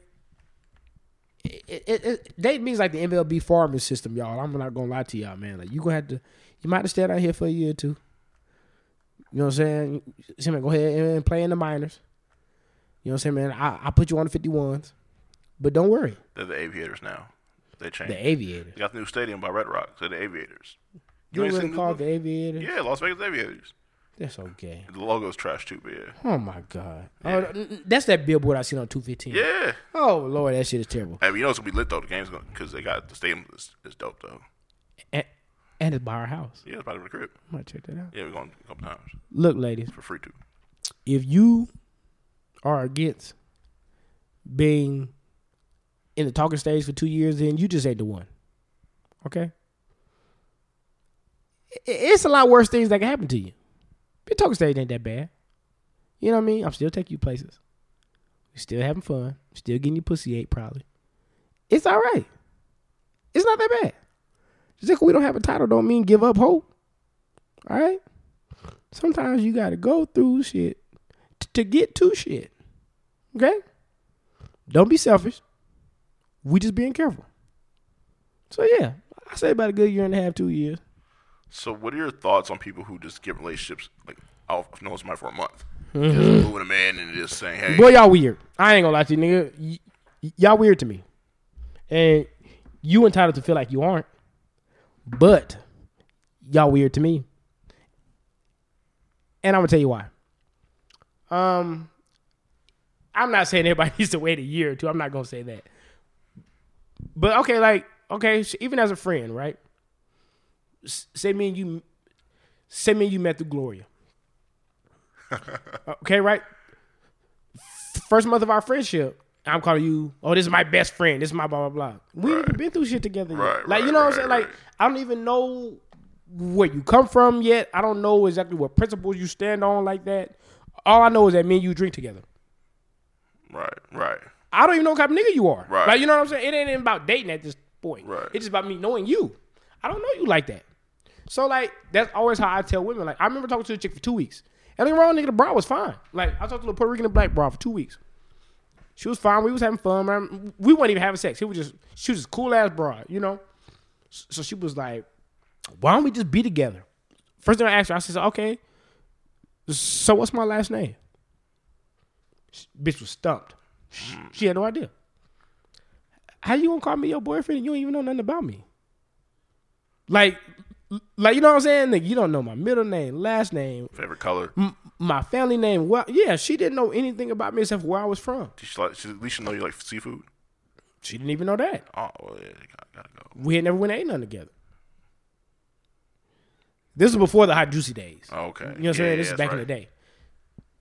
it, it, it means like the MLB farming system, y'all. I'm not gonna lie to y'all, man. Like you gonna have to, you might have stayed out here for a year or two. You know what I'm saying? Man, go ahead and play in the minors. You know what I'm saying, man? I I put you on the 51s, but don't worry, They're the Aviators now. They changed. the Aviators. They got the new stadium by Red Rock. So the Aviators. You ain't really seen the- the Aviators? Yeah, Las Vegas Aviators. That's okay. The logo's trash too, but yeah. Oh my god. Oh, that's that billboard I seen on 215. Yeah. Oh lord, that shit is terrible. Hey, but you know it's gonna be lit though. The game's gonna because they got the stadium is, is dope though. And, and it's by our house. Yeah, it's by the crib. I'm gonna check that out. Yeah, we're going a couple times Look, ladies, for free too. if you are against being in the talking stage for two years, then you just ain't the one. Okay? It's a lot worse things that can happen to you. The talking stage ain't that bad. You know what I mean? I'm still taking you places. We still having fun. Still getting your pussy ate probably. It's all right. It's not that bad. Just because we don't have a title don't mean give up hope. All right? Sometimes you got to go through shit t- to get to shit. Okay? Don't be selfish. We just being careful. So yeah, I say about a good year and a half, two years. So, what are your thoughts on people who just get relationships like I've known somebody for a month, Mm-hmm. just moving a man and just saying, "Hey, Boy, y'all weird. I ain't gonna lie to you, nigga. Y- y- y'all weird to me, and you entitled to feel like you aren't. But y'all weird to me, and I'm gonna tell you why. Um, I'm not saying everybody needs to wait a year or two. I'm not gonna say that. But okay, like okay, even as a friend, right? Say me and you, say me and you met through Gloria. okay, right? First month of our friendship, I'm calling you. Oh, this is my best friend. This is my blah blah blah. We ain't even been through shit together yet. Right, like you right, know what I'm saying? right. Like I don't even know where you come from yet. I don't know exactly what principles you stand on like that. All I know is that me and you drink together. right, right, I don't even know what kind of nigga you are. Right. Like you know what I'm saying? It ain't even about dating at this point. Right. It's just about me knowing you. I don't know you like that. So like that's always how I tell women. Like I remember talking to a chick for two weeks. And the wrong nigga, the bra was fine. Like I talked to the Puerto Rican and black bra for two weeks. She was fine. We was having fun. Man. We weren't even having sex. He was just she was just cool ass broad, you know. So she was like, "Why don't we just be together?" First thing I asked her, I said, "Okay, so what's my last name?" She- Bitch was stumped. She- She had no idea. How you gonna call me your boyfriend and you don't even know nothing about me? Like, like you know what I'm saying? Like, you don't know my middle name, last name, favorite color." m- my family name. Well, yeah, she didn't know anything about me except for where I was from. She like, she, at least you know you like seafood. She didn't even know that. Oh, well, yeah, gotta, gotta go. We had never went and ate nothing together. This was before the hot juicy days. Oh, okay, You know what I'm saying? Yeah, this is that's back in the day.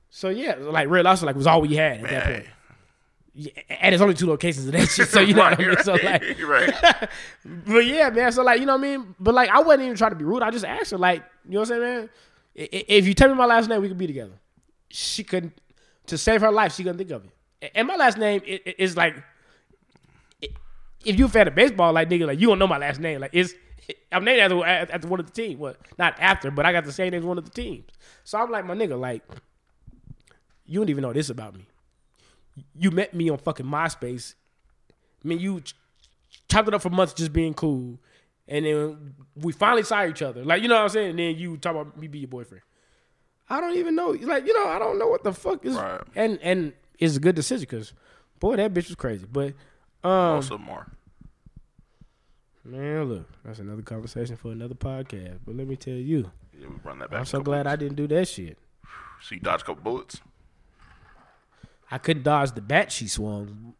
So yeah, like Red Lobster like was all we had at that point. Yeah, and there's only two locations of that shit. So you know what I mean? right, So like right. But yeah, man. So like, you know what I mean? But like I wasn't even trying to be rude. I just asked her, like, you know what I'm saying, man? If you tell me my last name, we could be together. She couldn't. To save her life, she couldn't think of it. And my last name is like. If you a fan of baseball, like nigga, like you don't know my last name. Like it's. I'm named after after one of the team. What? Not after, but I got the same name as one of the teams. So I'm like, my nigga, like, you don't even know this about me. You met me on fucking MySpace. I mean, you ch- chopped it up for months just being cool. And then we finally saw each other. Like, you know what I'm saying? And then you talk about me be your boyfriend. I don't even know. Like, you know, I don't know what the fuck is. Right. And and it's a good decision because, boy, that bitch was crazy. But, um, them are. man, look, that's another conversation for another podcast. But let me tell you, Yeah, we run that back. I'm so glad I didn't do that shit. So you dodged a couple bullets. I couldn't dodge the bat she swung,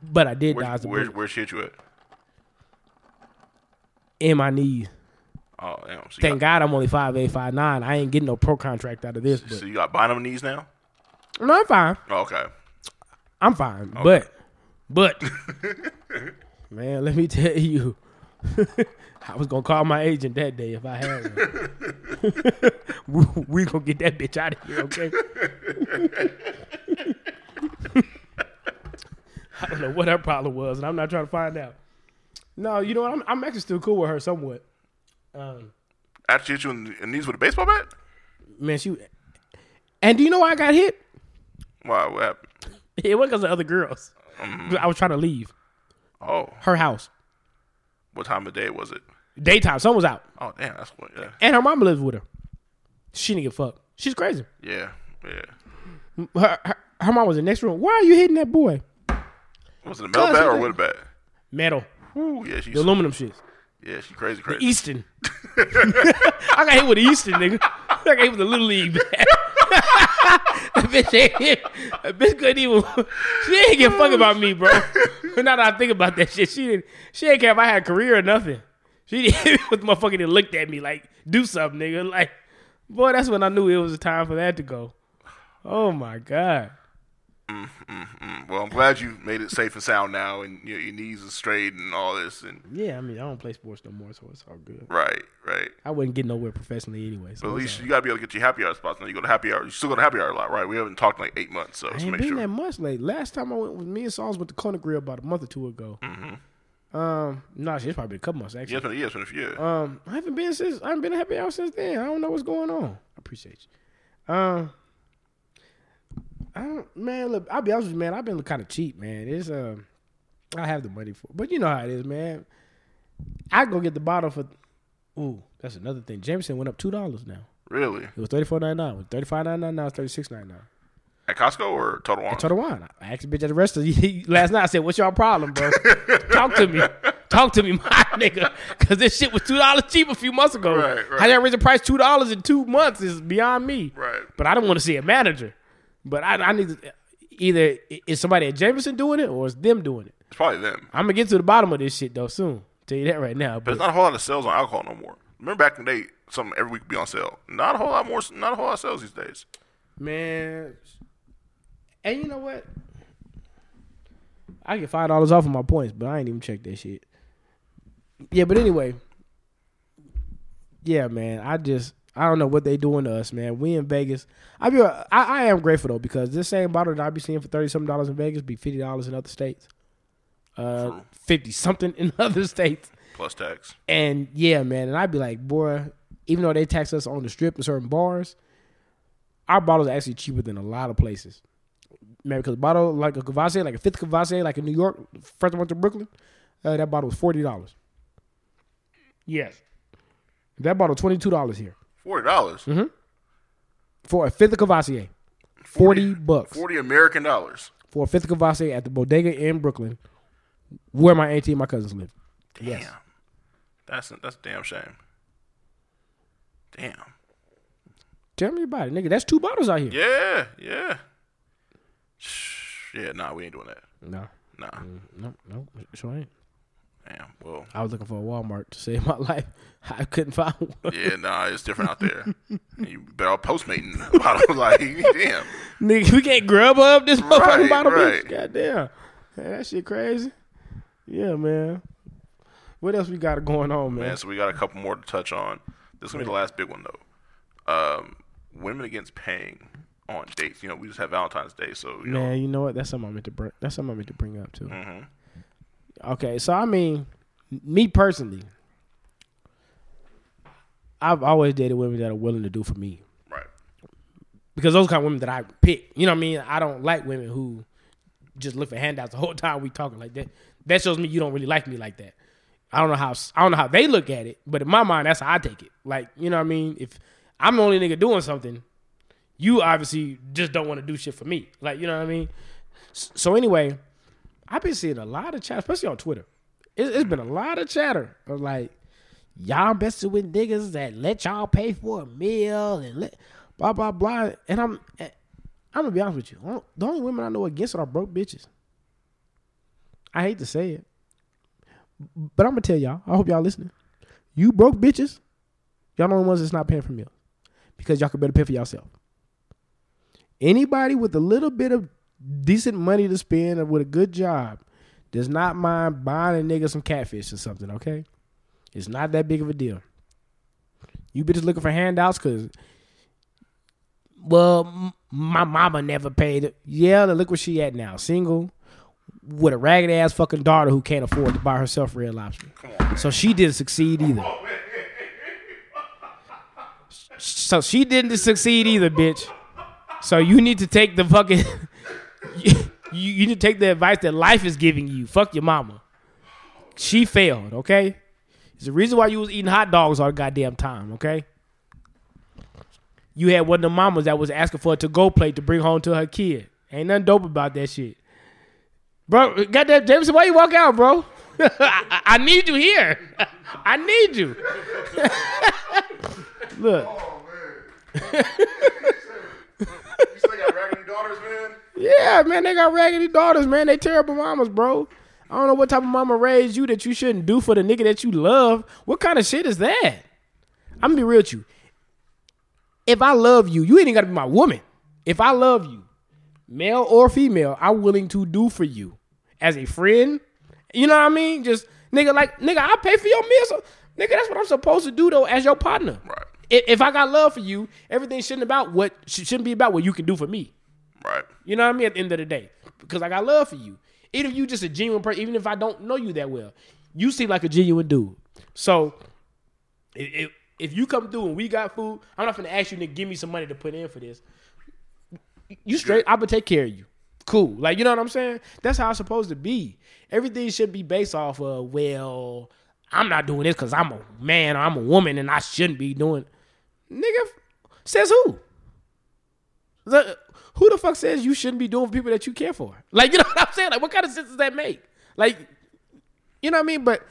but I did Where, dodge the where, bullet where she hit you at? in my knee. Oh, damn. So Thank got, God I'm only five eight, five nine. I ain't getting no pro contract out of this. But so you got bottom knees now? no, I'm fine. Oh, okay. I'm fine. But, but, man, let me tell you, I was gonna call my agent that day if I had one. we, we gonna get that bitch out of here, okay? I don't know what her problem was, and I'm not trying to find out. No, you know what? I'm, I'm actually still cool with her somewhat. Um, Actually hit you in the knees with a baseball bat? man, she. And do you know why I got hit? Why? what happened? It wasn't because of other girls. I was trying to leave Oh, her house. what time of day was it? Daytime, sun was out, Oh, damn. That's what, yeah. and her mama lives with her. She didn't give a fuck. She's crazy. Yeah, yeah. Her, her, her mom was in the next room. Why are you hitting that boy? Was it a metal bat or a wood bat? Metal, Ooh, yeah, she's the aluminum shit. yeah, she crazy, crazy. Easton. I got hit with the Easton, nigga. I got hit with the little league bat. that bitch ain't hit. That bitch couldn't even. She ain't give a fuck about me, bro. now that I think about that shit, she didn't. She didn't care if I had a career or nothing. She didn't hit me with the motherfucker that looked at me like, do something, nigga. Like, boy, that's when I knew it was a time for that to go. Oh my god. Well, I'm glad you made it safe and sound now, and your, your knees are straight and all this. And Yeah, I mean, I don't play sports no more, so it's all good. right, right. I wouldn't get nowhere professionally anyway. So But at least you gotta be able to get your happy hour spots. Now you go to happy hour. You still go to happy hour a lot, right? We haven't talked in like eight months, so I ain't make been sure. that much late. Last time I went with me and Sauls went to Kona Grill about a month or two ago. Um, no, shit, it's probably been a couple months Yeah, actually. it's been, yeah, it's been a few. years. Um, I haven't been since I haven't been to happy hour since then. I don't know what's going on. I appreciate you. Um, I don't, man. Look, I'll be honest with you, man. I've been kind of cheap, man. It's um, I have the money for, but you know how it is, man. I go get the bottle for. Ooh, that's another thing. Jameson went up two dollars now. really? It was thirty four ninety nine. It was thirty five ninety nine. Now it's thirty six ninety nine. At Costco or Total Wine? Total wine. I asked the bitch at the restaurant last night. I said, "What's your problem, bro? Talk to me. Talk to me, my nigga. Because this shit was two dollars cheap a few months ago. Right, right. How y'all raise the price two dollars in two months is beyond me. Right. But I don't want to see a manager. But I, I need to either is somebody at Jameson doing it or is them doing it. It's probably them. I'm gonna get to the bottom of this shit though soon. Tell you that right now. But But there's not a whole lot of sales on alcohol no more. Remember back in the day, something every week would be on sale. Not a whole lot more. Not a whole lot of sales these days. Man, and you know what? I get five dollars off of my points, but I ain't even check that shit. Yeah, but anyway, yeah, man. I just I don't know what they doing to us, man. We in Vegas. I be I, I am grateful though because this same bottle that I be seeing for thirty something dollars in Vegas be fifty dollars in other states. Uh, True. fifty something in other states. Plus tax. And yeah, man, and I'd be like, boy, even though they tax us on the strip in certain bars, our bottles are actually cheaper than a lot of places. Man, because a bottle like a Courvoisier, like a fifth Courvoisier, like in New York, first I went to Brooklyn, uh, that bottle was forty dollars. Yes, that bottle twenty two dollars here Forty dollars. Mm-hmm. for a fifth of Courvoisier. Forty bucks Forty American dollars. for a fifth of Courvoisier at the bodega in Brooklyn, where my auntie and my cousins live. Damn. Yes. That's a, that's a damn shame. Damn. Tell me about it, nigga. That's two bottles out here. Yeah, yeah. Shh. Yeah, nah, we ain't doing that. No, Nah. no, no, sure ain't. Damn. Well, I was looking for a Walmart to save my life. I couldn't find one. yeah, nah, it's different out there. you better off postmating. I was like, damn. Nigga, we can't grub up this motherfucking Right, bottle, right. bitch. Goddamn. Man, that shit crazy. Yeah, man. What else we got going on, man? Man, so we got a couple more to touch on. This is gonna be the last big one though. Um, women against paying on dates. You know, we just have Valentine's Day, so you know. Man, you know what? That's something I meant to bring. That's something I meant to bring up too. Mhm. Okay, so I mean, me personally, I've always dated women that are willing to do for me Right. because those kind of women that I pick. You know what I mean? I don't like women who just look for handouts the whole time we talking like that. That shows me you don't really like me like that. I don't know how I don't know how they look at it, but in my mind, that's how I take it. Like, you know what I mean? If I'm the only nigga doing something, you obviously just don't want to do shit for me. Like, you know what I mean? So anyway, I've been seeing a lot of chat, especially on Twitter. It, it's been a lot of chatter of like, y'all invested with niggas that let y'all pay for a meal and let blah blah blah. And I'm, I'm gonna be honest with you. The only women I know against it are broke bitches. I hate to say it, but I'm gonna tell y'all. I hope y'all listening. You broke bitches, y'all the only ones that's not paying for meals because y'all could better pay for yourself. Anybody with a little bit of decent money to spend with a good job does not mind buying a nigga some catfish or something, okay? It's not that big of a deal. You bitches looking for handouts because, well, m- my mama never paid it. Yeah, look where she at now. Single with a ragged ass fucking daughter who can't afford to buy herself red lobster. So she didn't succeed either. So she didn't succeed either, bitch. So you need to take the fucking you, you need to take the advice that life is giving you. Fuck your mama. She failed, okay? It's the reason why you was eating hot dogs all the goddamn time, okay? You had one of the mamas that was asking for a to-go plate to bring home to her kid. Ain't nothing dope about that shit. Bro, goddamn Jameson, why you walk out, bro? I, I need you here. I need you. Look. Oh, you still got raggedy daughters, man. Yeah, man, they got raggedy daughters, man. They terrible mamas, bro. I don't know what type of mama raised you that you shouldn't do for the nigga that you love. What kind of shit is that? I'm gonna be real with you. If I love you, you ain't even gotta be my woman. If I love you, male or female, I'm willing to do for you as a friend. You know what I mean? Just nigga, like nigga, I pay for your meals. So, nigga, that's what I'm supposed to do though as your partner. Right. If, if I got love for you, everything shouldn't about what shouldn't be about what you can do for me. Right. You know what I mean? At the end of the day, because I got love for you. Even if you just a genuine person, even if I don't know you that well, you seem like a genuine dude. So, if, if, you come through and we got food, I'm not gonna ask you to give me some money to put in for this. You straight, I'm gonna take care of you. Cool. Like you know what I'm saying? That's how it's supposed to be. Everything should be based off of well, I'm not doing this because I'm a man or I'm a woman and I shouldn't be doing. Nigga, says who? Who the fuck says you shouldn't be doing for people that you care for? Like, you know what I'm saying? Like, what kind of sense does that make? Like, you know what I mean? But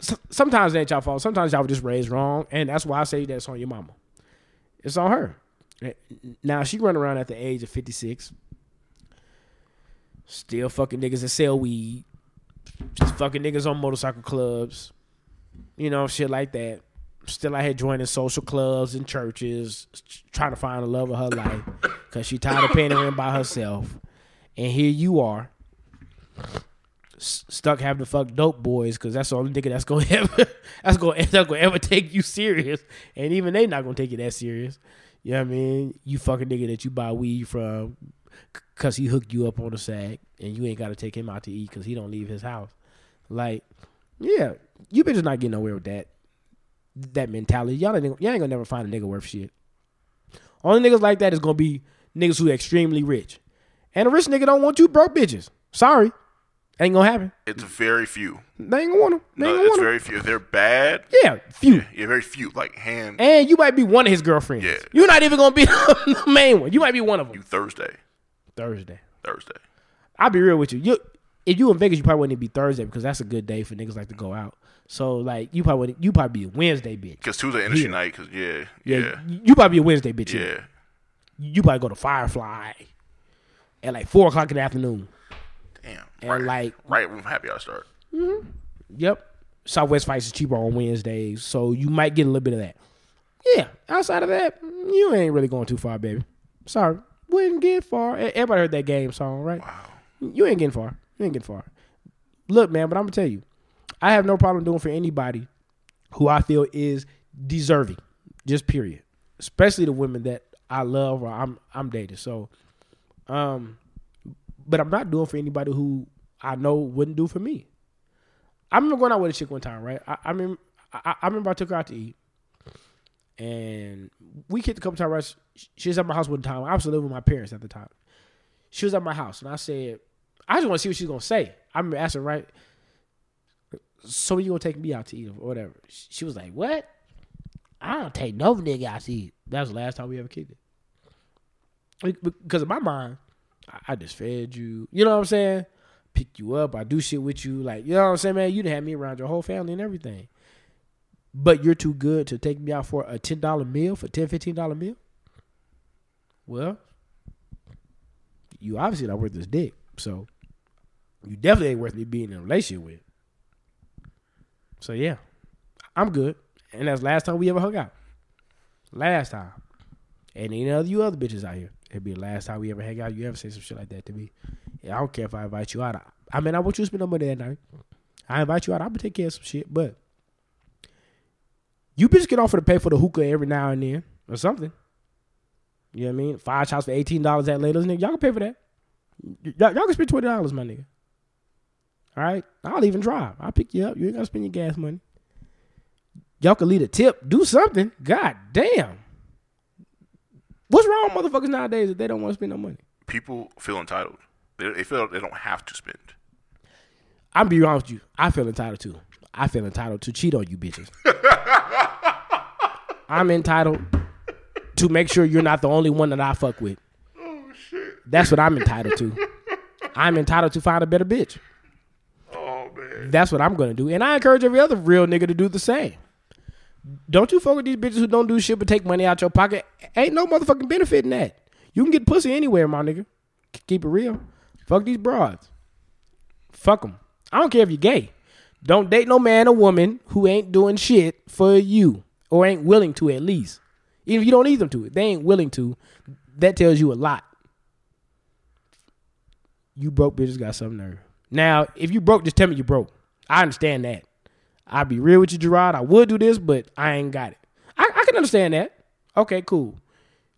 s- sometimes it ain't y'all fault. Sometimes y'all were just raised wrong, and that's why I say that's on your mama. It's on her. Eh, now she run around at the age of 56, still fucking niggas that sell weed, just fucking niggas on motorcycle clubs, you know, shit like that. Still out here joining social clubs and churches, trying to find the love of her life because she tired of rent by herself. And here you are, stuck having to fuck dope boys because that's the only nigga that's gonna ever that's gonna that's gonna ever take you serious. And even they not gonna take you that serious. You know what I mean? You fucking nigga that you buy weed from because he hooked you up on the sack and you ain't got to take him out to eat because he don't leave his house. Like, yeah, you bitches not getting nowhere with that that mentality. Y'all ain't, y'all ain't gonna never find a nigga worth shit. Only niggas like that is gonna be niggas who extremely rich. And a rich nigga don't want you broke bitches. Sorry. Ain't gonna happen. It's very few. They ain't gonna want them. They No, gonna it's want very few. If they're bad, Yeah, few. yeah, very few. Like hand And you might be one of his girlfriends. Yeah. You're not even gonna be the main one. You might be one of them. you Thursday. Thursday. Thursday. I'll be real with you. You if you in Vegas, you probably wouldn't be Thursday because that's a good day for niggas like to go out. So like you probably you probably be a Wednesday bitch. Because Tuesday industry Yeah. night. Because yeah, Yeah, yeah, You, probably be a Wednesday bitch. yeah. You probably go to Firefly at like four o'clock in the afternoon. Damn. And right, like- right when happy hour start. Mm-hmm. Yep. Southwest Fights is cheaper on Wednesdays, so you might get a little bit of that. Yeah. Outside of that, you ain't really going too far, baby. Sorry, wouldn't get far. Everybody heard that game song, right? Wow. You ain't getting far. You ain't getting far. Look, man, but I'm gonna tell you, I have no problem doing for anybody who I feel is deserving. Just period. especially the women that I love or I'm I'm dating. So, um, but I'm not doing for anybody who I know wouldn't do for me. I remember going out with a chick one time, right? I, I mean, I, I remember I took her out to eat, and we kicked a couple times. Right? She was at my house one time. I was living with my parents at the time. She was at my house, and I said, I just want to see what she's gonna say. I remember asking, right? So you gonna take me out to eat or whatever? She was like, "What? I don't take no nigga out to eat." That was the last time we ever kicked it. Because in my mind, I just fed you. You know what I'm saying? Pick you up. I do shit with you. Like, you know what I'm saying, man? You done have me around your whole family and everything. But you're too good to take me out for a $10 meal, for $10, $15 meal? Well, you obviously not worth this dick. So you definitely ain't worth me being in a relationship with. So yeah, I'm good. And that's last time we ever hung out. Last time. And any other you other bitches out here. It'd be the last time we ever hang out. You ever say some shit like that to me. Yeah, I don't care if I invite you out. I mean, I want you to spend no money that night. I invite you out. I'm gonna take care of some shit, but you bitches get offered to pay for the hookah every now and then or something. You know what I mean? Five shots for eighteen dollars at Layla's, nigga. Y'all can pay for that. Y'all, y'all can spend twenty dollars, my nigga. All right, I'll even drive. I'll pick you up. You ain't gotta spend your gas money. Y'all can leave a tip. Do something. God damn. What's wrong with motherfuckers nowadays if they don't want to spend no money? People feel entitled. They, they feel they don't have to spend. I'm be honest with you. I feel entitled to. I feel entitled to cheat on you bitches. I'm entitled to make sure you're not the only one that I fuck with. Oh shit. That's what I'm entitled to. I'm entitled to find a better bitch. That's what I'm gonna do. And I encourage every other real nigga to do the same. Don't you fuck with these bitches who don't do shit but take money out your pocket. Ain't no motherfucking benefit in that. You can get pussy anywhere, my nigga. Keep it real. Fuck these broads. Fuck them. I don't care if you're gay. Don't date no man or woman who ain't doing shit for you or ain't willing to at least. Even if you don't need them to, they ain't willing to. That tells you a lot. You broke bitches got some nerve. Now, if you broke, just tell me you broke. I understand that. I'll be real with you, Gerard. I would do this, but I ain't got it. I, I can understand that. Okay, cool.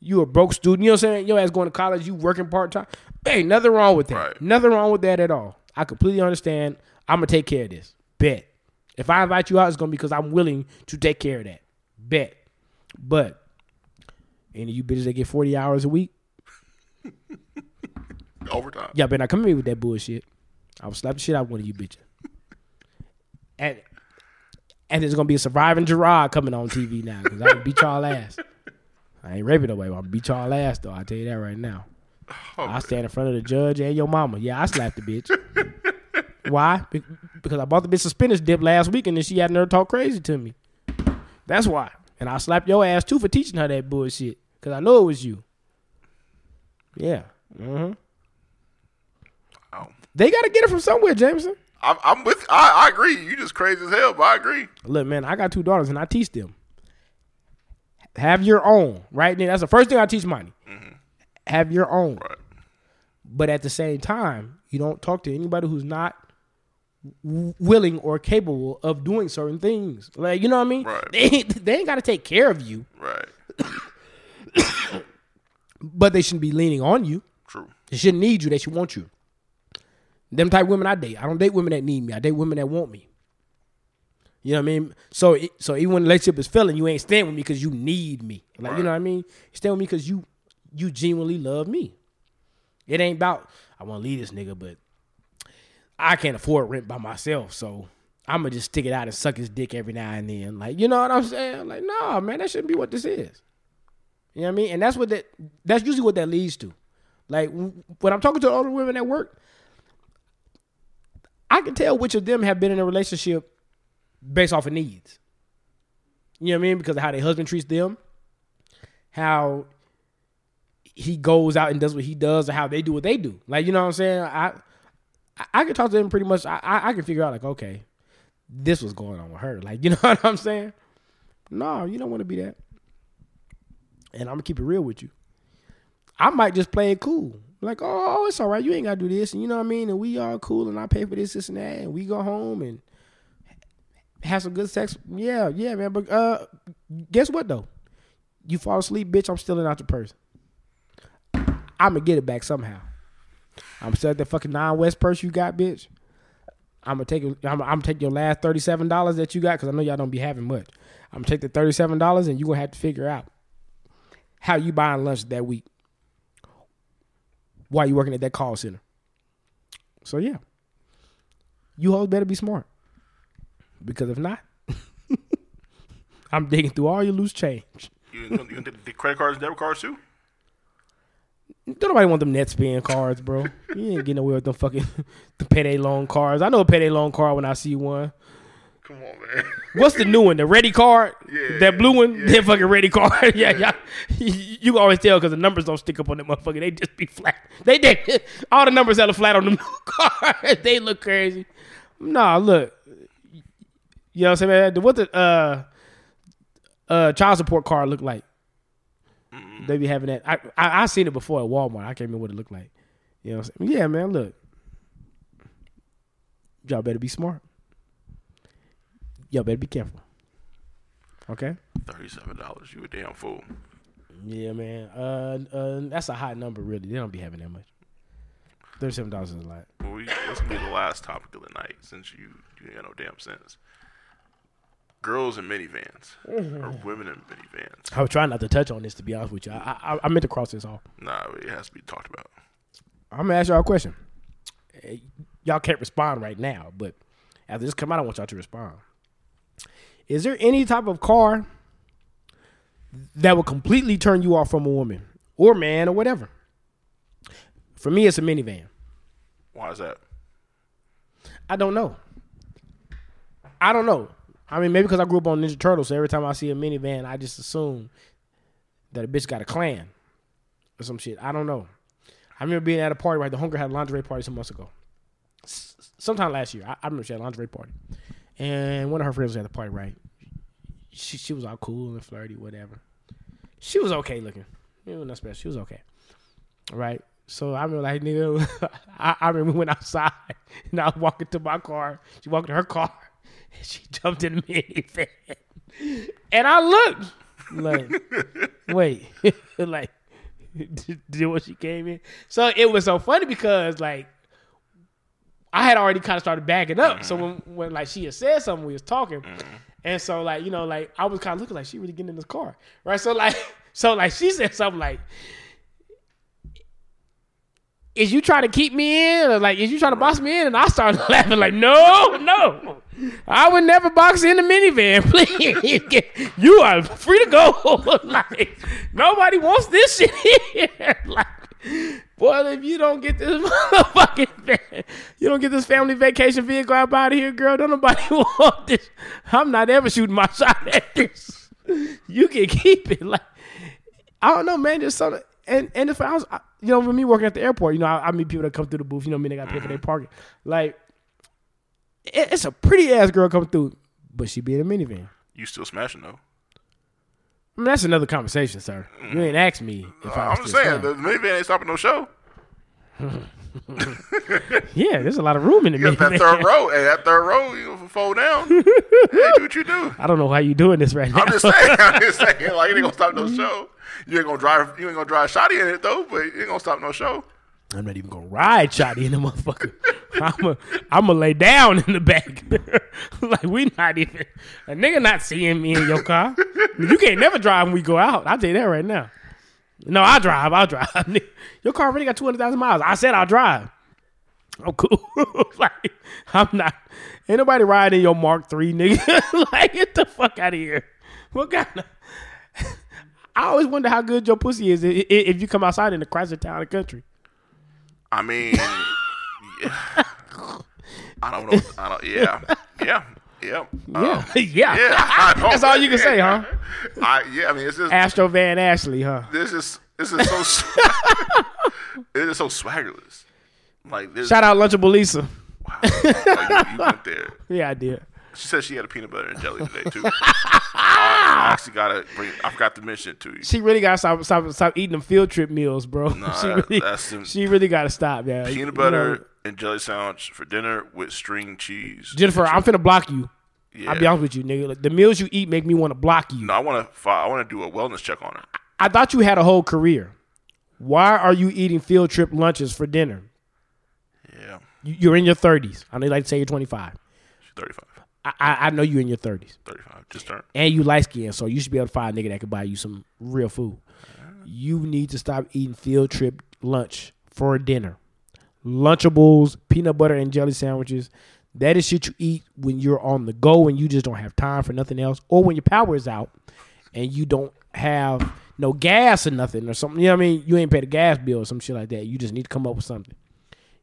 You a broke student. You know what I'm saying? Your ass going to college, you working part time. Hey, nothing wrong with that. Right. Nothing wrong with that at all. I completely understand. I'm gonna take care of this. Bet. If I invite you out, it's gonna be because I'm willing to take care of that. Bet. But any of you bitches that get 40 hours a week, Overtime. y'all better not come at me with that bullshit. I will slap the shit out of one of you bitches. And and there's gonna be a surviving Gerard coming on TV now because I beat y'all ass. I ain't raping nobody. but I'm gonna beat y'all ass though. I tell you that right now. I stand in front of the judge and your mama. Yeah, I slapped the bitch. why? Be- because I bought the bitch a spinach dip last week and then she had nerve talk crazy to me. That's why. And I slapped your ass too for teaching her that bullshit. Cause I know it was you. Yeah. hmm They gotta get it from somewhere, Jameson. I'm, I'm with. I, I agree. You just crazy as hell, but I agree. Look, man, I got two daughters and I teach them. Have your own, right? That's the first thing I teach money. Mm-hmm. Have your own. Right. But at the same time, you don't talk to anybody who's not willing or capable of doing certain things. Like, you know what I mean? Right. They ain't, they ain't got to take care of you, Right. but they shouldn't be leaning on you. True. They shouldn't need you. They should want you. Them type women I date. I don't date women that need me. I date women that want me. You know what I mean? So, so even when the relationship is failing, you ain't staying with me because you need me. Like, you know what I mean? You stay with me because you you genuinely love me. It ain't about I want to leave this nigga, but I can't afford rent by myself, so I'm gonna just stick it out and suck his dick every now and then. Like, you know what I'm saying? Like, no, man, that shouldn't be what this is. You know what I mean? And that's what that that's usually what that leads to. Like when I'm talking to older women at work, I can tell which of them have been in a relationship based off of needs. You know what I mean? Because of how their husband treats them, how he goes out and does what he does, or how they do what they do. Like you know what I'm saying? I I, can talk to them pretty much. I, I I can figure out like okay, this was going on with her. Like you know what I'm saying? No, you don't want to be that. And I'm gonna keep it real with you. I might just play it cool. Like, oh, it's all right. You ain't gotta do this, and you know what I mean. And we all cool, and I pay for this, this, and that, and we go home and have some good sex. Yeah, yeah, man. But uh, guess what though? You fall asleep, bitch. I'm stealing out your purse. I'm gonna get it back somehow. I'm stealing that fucking nine West purse you got, bitch. I'm gonna take. I'm, I'm gonna take your last thirty seven dollars that you got because I know y'all don't be having much. I'm gonna take the thirty seven dollars and you gonna have to figure out how you buying lunch that week while you working at that call center. So yeah, you hoes better be smart because if not, I'm digging through all your loose change. You, you gonna take the credit cards and debit cards too? Don't nobody want them NetSpend cards, bro. You ain't getting away with them fucking the payday loan cards. I know a payday loan card when I see one. Come on, man. What's the new one? The ready card? Yeah, that blue one? yeah. That fucking ready card. yeah, yeah. You can always tell because the numbers don't stick up on that motherfucker. They just be flat. They did. All the numbers hella flat on them cards. they look crazy. Nah, look. You know what I'm saying? Man? What the uh uh child support card look like? They be having that. I, I I seen it before at Walmart. I can't remember what it looked like. You know what I'm saying? Yeah, man, look. Y'all better be smart. Y'all better be careful. Okay? Thirty-seven dollars. You a damn fool. Yeah, man. Uh, uh, that's a high number, really. They don't be having that much. Thirty-seven dollars is a lot. Well, we, this will be the last topic of the night since you you ain't got no damn sense. Girls in minivans or women in minivans. I was trying not to touch on this, to be honest with you. I I, I meant to cross this off. Nah, it has to be talked about. I'm gonna ask y'all a question. Eh, Y'all can't respond right now, but after this come out, I want y'all to respond. Is there any type of car that will completely turn you off from a woman or man or whatever? For me, it's a minivan. Why is that? I don't know. I don't know. I mean, maybe because I grew up on Ninja Turtles, so every time I see a minivan, I just assume that a bitch got a clan or some shit. I don't know. I remember being at a party, right? The Hunger had a lingerie party some months ago. S- sometime last year. I, I remember she had a lingerie party. And one of her friends was at the party, right? She she was all cool and flirty, whatever. She was okay looking. It was not special. She was okay. Right? So I remember like nigga, I, I remember we went outside and I was walking to my car. She walked to her car and she jumped in the minivan. And I looked like, wait, like did, did what she came in. So it was so funny because like I had already kind of started backing up. So mm-hmm. when when like she had said something, we was talking, mm-hmm. and so like you know like I was kind of looking like she really getting in this car, right? So like so like she said something like. Is you trying to keep me in, or like, is you trying to box me in? And I started laughing, like, no, no, I would never box in the minivan. Please, you are free to go. like, nobody wants this shit here. like, boy, if you don't get this motherfucking, you don't get this family vacation vehicle up out of here, girl. Don't nobody want this. I'm not ever shooting my shot at this. You can keep it. Like, I don't know, man. Just something. And and if I was, you know, with me working at the airport, you know, I, I meet people that come through the booth. You know, me mean? they got to pay for their mm-hmm. parking. Like, it, it's a pretty ass girl coming through, but she be in a minivan. You still smashing though? I mean, that's another conversation, sir. You ain't asked me if I was I'm just still saying the minivan ain't stopping no show. Yeah, there's a lot of room in the You got that third row. Hey, that third row, you fold down. hey, do what you do. I don't know how you doing this right now. I'm just saying. I'm just saying. Like, it ain't gonna stop no show. You ain't gonna drive. You ain't gonna drive shoddy in it though, but it ain't gonna stop no show. I'm not even gonna ride Shotty in the motherfucker. I'm a, I'm gonna lay down in the back. like we not even a nigga not seeing me in your car. You can't never drive when we go out. I'll tell you that right now. No, I drive. I'll drive. Your car already got two hundred thousand miles. I said I'll drive. I'm cool. like I'm not. Ain't nobody riding your Mark Three, nigga. like get the fuck out of here. What kind of? I always wonder how good your pussy is i- i- if you come outside in the Chrysler town and country. I mean, yeah. I don't know. I don't. Yeah, yeah, yeah. Yeah, Um, yeah. yeah. That's all you can say, huh? I yeah. I mean, it's just Astro Van Ashley, huh? this is this is so sw- it is so swaggerless. Like this. Shout out Lunchable Lisa. Wow. Like, you, you went there. Yeah, I did. She said she had a peanut butter and jelly today too. I actually gotta bring. I forgot to mention it to you. She really gotta stop stop stop eating them field trip meals, bro. Nah, she that- really, that's them- she really gotta stop, yeah. Peanut You butter know, and jelly sandwich for dinner with string cheese. Jennifer, I'm finna block you. I'll be honest with you, nigga. Like, the meals you eat make me want to block you. No, I want to. I want to do a wellness check on her. I thought you had a whole career. Why are you eating field trip lunches for dinner? Yeah, You- You're in your 30s. I know you like to say you're 25. she's 35, I, I, know you're in your 30s. 35, just turned. And you light skinned, so you should be able to find a nigga that could buy you some real food. You need to stop eating field trip lunch for dinner. Lunchables, peanut butter and jelly sandwiches. That is shit you eat when you're on the go and you just don't have time for nothing else, or when your power is out and you don't have no gas or nothing or something. You know what I mean? You ain't paid a gas bill or some shit like that. You just need to come up with something.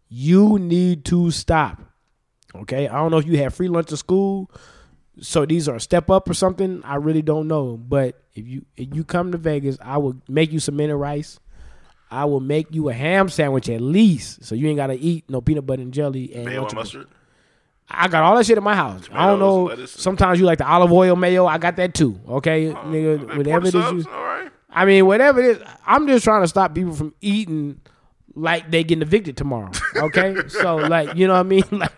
You need to stop. Okay? I don't know if you had free lunch at school, so these are a step up or something. I really don't know. But if you if you come to Vegas, I will make you some mini rice. I will make you a ham sandwich at least, so you ain't gotta eat no peanut butter and jelly and Mayo and mustard. I got all that shit in my house. I don't know. lettuce. Sometimes you like the olive oil mayo. I got that too. Okay, Oh, nigga, whatever it is. You, subs, all right. I mean, whatever it is. I'm just trying to stop people from eating like they getting evicted tomorrow. Okay, so like you know what I mean. Like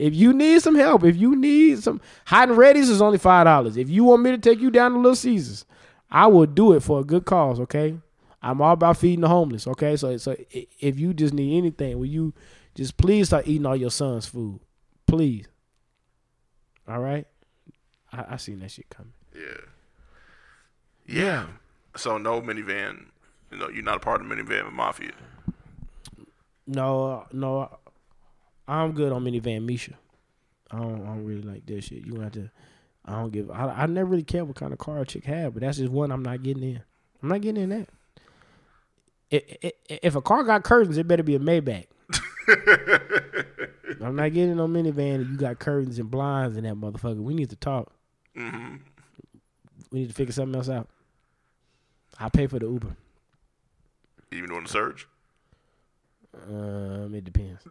if you need some help, if you need some hot and ready's is only five dollars. If you want me to take you down to Little Caesars, I will do it for a good cause. Okay, I'm all about feeding the homeless. Okay, so so if you just need anything, will you just please start eating all your son's food, please. All right, I, I seen that shit coming. Yeah. Yeah. So no minivan. You know, you're not a part of the minivan mafia. No, uh, no, I'm good on minivan Misha. I don't, I don't really like that shit. You have to. I don't give. I, I never really care what kind of car a chick have, but that's just one I'm not getting in. I'm not getting in that. I- I- If a car got curtains, it better be a Maybach. I'm not getting no minivan. If you got curtains and blinds in that motherfucker, we need to talk. We need to figure something else out. I'll pay for the Uber. Even on the surge. Um, it depends.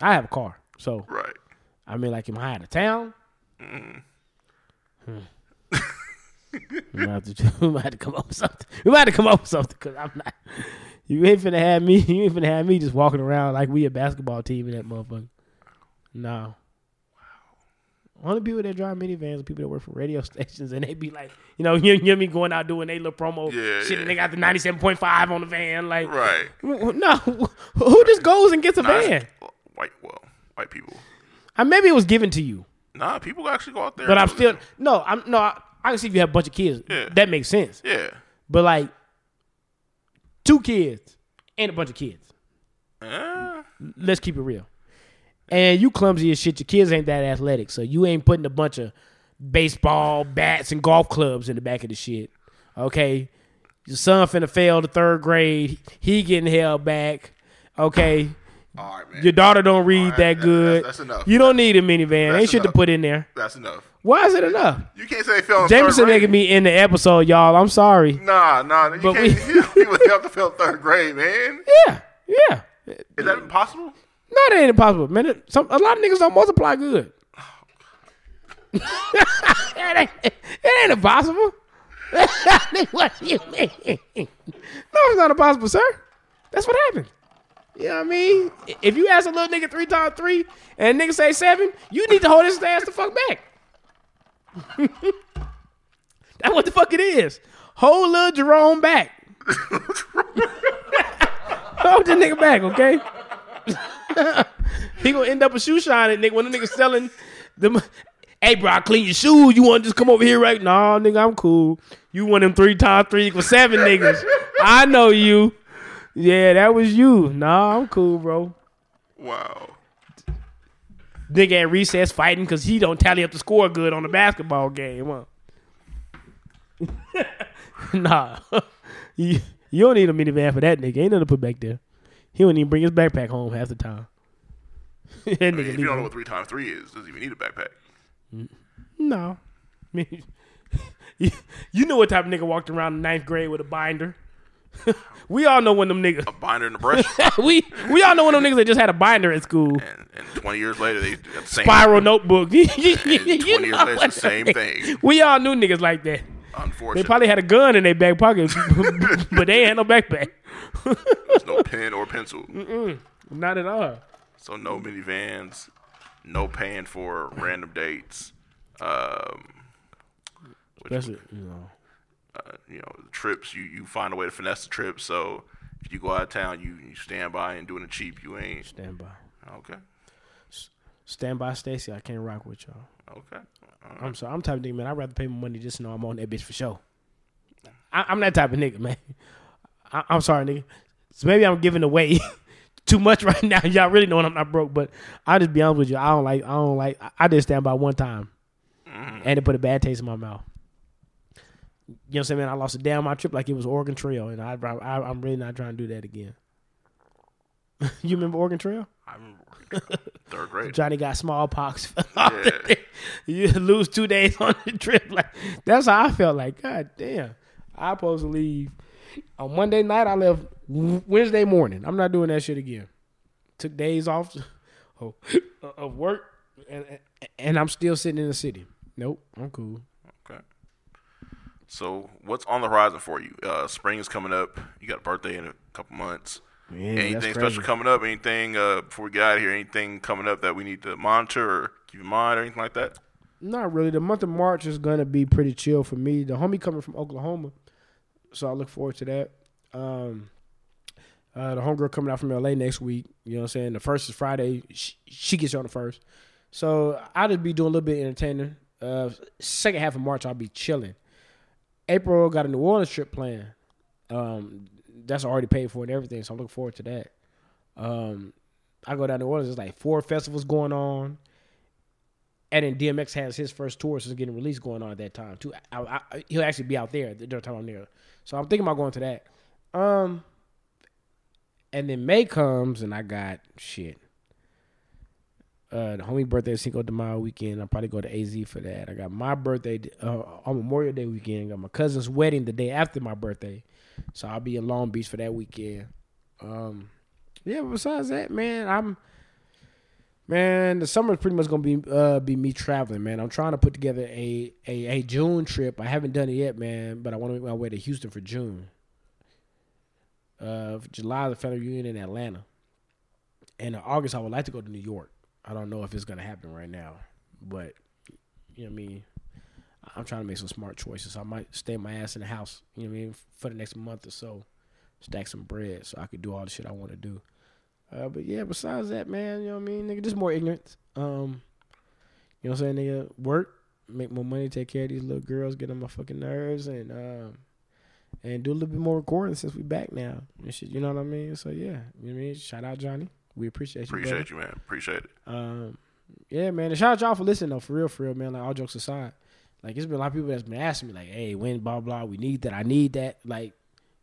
I have a car, so Right. I mean, like, am I out of town? Hmm. we, might have to, we might have to come up with something. We might have to come up with something because I'm not. You ain't finna have me. You ain't finna have me just walking around like we a basketball team in that motherfucker. No. Wow. Only people that drive minivans are people that work for radio stations, and they be like, you know, you hear me going out doing they little promo Yeah, shit, yeah. and they got the ninety seven point five on the van, like, Right. no, who just goes and gets a Nah, van? White. Well, white people. Uh, maybe it was given to you. Nah, people actually go out there. But I'm still no. I'm no. I, I can see if you have a bunch of kids. Yeah. That makes sense. Yeah. But like two kids and a bunch of kids. Eh, Let's keep it real. And you clumsy as shit. Your kids ain't that athletic, so you ain't putting a bunch of baseball bats and golf clubs in the back of the shit. Okay, your son finna fail the third grade. He getting held back. Okay, all right, man. your daughter don't read right, that good. that's- that's enough. You don't need a minivan. That's Ain't shit to put in there. That's enough. Why is it enough? You can't say in Jameson nigga me in the episode, y'all. I'm sorry. Nah, nah. You But can't. we- have to fail third grade, man. Yeah, yeah. Is that impossible? No, that ain't impossible, man. It- Some a lot of niggas don't multiply good. it, ain't, it ain't impossible. what do you mean? No, it's not impossible, sir. That's what happened. You know what I mean? If you ask a little nigga three times three and nigga say seven, you need to hold his ass the fuck back. That's what the fuck it is. Hold little Jerome back. hold the nigga back, okay? he gonna end up a shoe shining nigga when the nigga selling them. Hey, bro, I clean your shoes. You want to just come over here, right? Nah, nigga, I'm cool. You want them three times three equals seven niggas. I know you. Yeah, that was you. Nah, I'm cool, bro. Wow. Nigga at recess fighting because he don't tally up the score good on the basketball game. Huh? nah, you, you don't need a minivan for that nigga. Ain't nothing to put back there. He don't even bring his backpack home half the time. that I nigga mean, if you don't know what three times three is, doesn't even need a backpack? No. I mean, you, you know what type of nigga walked around in ninth grade with a binder. we all know when them niggas. A binder and a brush, we we all know when them niggas that just had a binder at school. and, and 20 years later, they got the same. Spiral notebook. And 20 know years later, it's the same thing. We all knew niggas like that. Unfortunately, They probably had a gun in their back pocket, but they ain't had no backpack. there's no pen or pencil. Not at all. So no minivans, no paying for random dates. Um, which, Especially, you know. Uh, you know, trips you you find a way to finesse the trip. So if you go out of town, you you stand by and doing it cheap. You ain't Stand by. okay. Stand by Stacy. I can't rock with y'all. Okay. Right. I'm sorry. I'm type of nigga, man. I'd rather pay my money just to know I'm on that bitch for sure. I, I'm that type of nigga, man. I, I'm sorry, nigga. So maybe I'm giving away too much right now. Y'all really know I'm not broke, but I'll just be honest with you. I don't like. I don't like. I, I did stand by one time, and it put a bad taste in my mouth. You know what I'm saying, man? I lost a day on my trip like it was Oregon Trail, and I, I I'm really not trying to do that again. you remember Oregon Trail? I remember third grade. Johnny got smallpox. Yeah. you lose two days on the trip. Like that's how I felt. Like God damn, I supposed to leave on Monday night. I left Wednesday morning. I'm not doing that shit again. Took days off of, of work, and and I'm still sitting in the city. Nope, I'm cool. So what's on the horizon for you? Uh, spring is coming up. You got a birthday in a couple months. Yeah, anything special coming up? Anything uh, before we get out of here? Anything coming up that we need to monitor or keep in mind or anything like that? Not really. The month of March is gonna be pretty chill for me. The homie coming from Oklahoma, so I look forward to that. Um, uh, the homegirl coming out from LA next week. You know what I'm saying? The first is Friday. She, she gets you on the first, so I'll just be doing a little bit of entertaining. Uh, second half of March, I'll be chilling. April got a New Orleans trip planned. Um, that's already paid for and everything, so I'm looking forward to that. Um, I go down to New Orleans. There's like four festivals going on. And then DMX has his first tour, so getting released going on at that time too. I, I, he'll actually be out there the time I'm there, so I'm thinking about going to that. Um, and then May comes, and I got shit. Uh, the homie birthday is Cinco de Mayo weekend. I'll probably go to AZ for that. I got my birthday uh, on Memorial Day weekend. got my cousin's wedding the day after my birthday, so I'll be in Long Beach for that weekend. Um, yeah. But besides that, man, I'm Man, the summer is pretty much gonna be uh be me traveling, man. I'm trying to put together a a, a June trip. I haven't done it yet, man, but I want to make my way to Houston for June. Uh, July the family reunion in Atlanta, and in August I would like to go to New York. I don't know if it's gonna happen right now, but you know what I mean. I'm trying to make some smart choices. I might stay my ass in the house, you know what I mean, for the next month or so, stack some bread so I could do all the shit I want to do. Uh, but yeah, besides that, man, you know what I mean, nigga, just more ignorance. Um, you know what I'm saying, nigga, work, make more money, take care of these little girls, get on my fucking nerves, and um, and do a little bit more recording since we back now and shit. You know what I mean? So yeah, you know what I mean. Shout out Johnny, we appreciate you. Appreciate brother. you, man. Appreciate it. Um, yeah, man, and shout out y'all for listening though, for real, for real, man. Like all jokes aside, like it's been a lot of people that's been asking me, like, hey, when blah blah, we need that, I need that, like.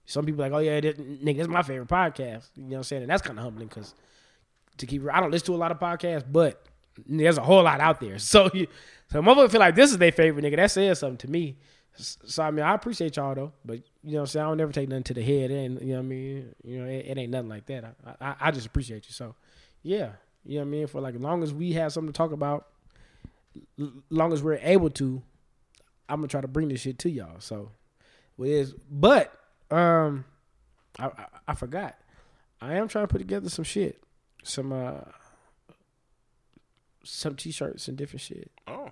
Some people like, oh yeah, that, nigga, that's my favorite podcast. You know what I'm saying? And that's kind of humbling because to keep, I don't listen to a lot of podcasts, but there's a whole lot out there. So, you, so motherfuckers feel like this is their favorite nigga. That says something to me. So I mean, I appreciate y'all though, but you know, what I'm saying I don't never take nothing to the head, and you know, what I mean, you know, it, it ain't nothing like that. I, I, I just appreciate you. So, yeah, you know, what I mean, for like as long as we have something to talk about, l- long as we're able to, I'm gonna try to bring this shit to y'all. So, it is, but um, I, I I forgot. I am trying to put together some shit, some uh, some t-shirts and different shit. Oh,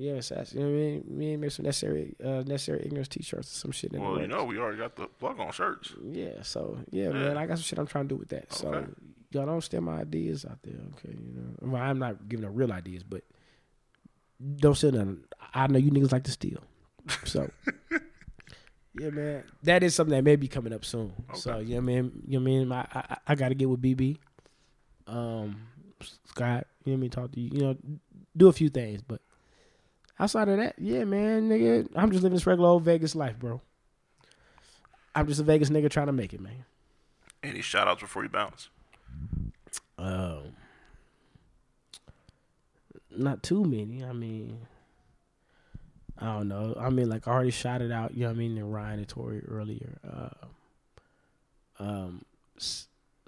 Yes, that's you know what I mean. Me and make some necessary uh necessary ignorance t-shirts or some shit. In the well, you know, we already got the plug on shirts. Yeah, so yeah, Yeah. man, I got some shit I'm trying to do with that. So y'all don't steal my ideas out there, okay? You know, well, I'm not giving no real ideas, but don't steal none. I know you niggas like to steal, so yeah, man, that is something that may be coming up soon. So you know, what I mean, you know, what I mean, I I, I got to get with BB, um, Scott. You know, what I mean, talk to you. You know, do a few things, but outside of that, yeah, man, nigga, I'm just living this regular old Vegas life, bro. I'm just a Vegas nigga trying to make it, man. Any shout outs before you bounce? Um, not too many. I mean, I don't know. I mean, like I already shouted out. You know what I mean? And Ryan and Tori earlier. Uh, um,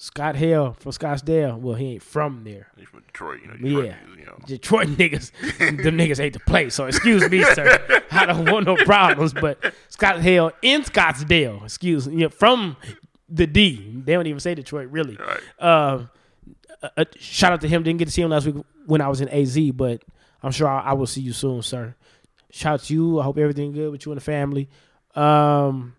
Scott Hale from Scottsdale. Well, he ain't from there. He's from Detroit, you know. Detroit, Yeah. you know. Detroit niggas, them niggas hate to play. So excuse me, sir. I don't want no problems. But Scott Hale in Scottsdale, excuse me, yeah, from the D. They don't even say Detroit, really. Right. Uh, uh, uh, shout out to him. Didn't get to see him last week when I was in AZ, but I'm sure I, I will see you soon, sir. Shout out to you. I hope everything good with you and the family. Um,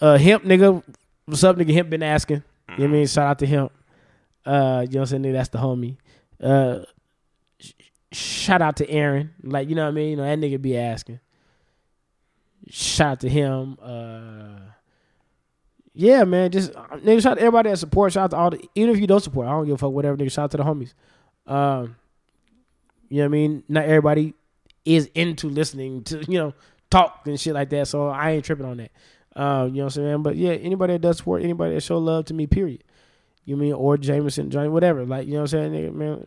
uh, hemp nigga, what's up, nigga? Hemp been asking. You know what I mean? Shout out to hemp. Uh, you know what I'm saying? Nigga, that's the homie. Uh, sh- shout out to Aaron. Like, you know what I mean? You know, that nigga be asking. Shout out to him. Uh, yeah, man. Just uh, nigga, shout out to everybody that support. Shout out to all the even if you don't support, I don't give a fuck. Whatever, nigga. Shout out to the homies. Um, you know what I mean? Not everybody is into listening to you know talk and shit like that. So I ain't tripping on that. Um, you know what I'm saying? But yeah, anybody that does support, anybody that show love to me, period. You mean or Jameson, Johnny, whatever. Like you know what I'm saying, nigga, man.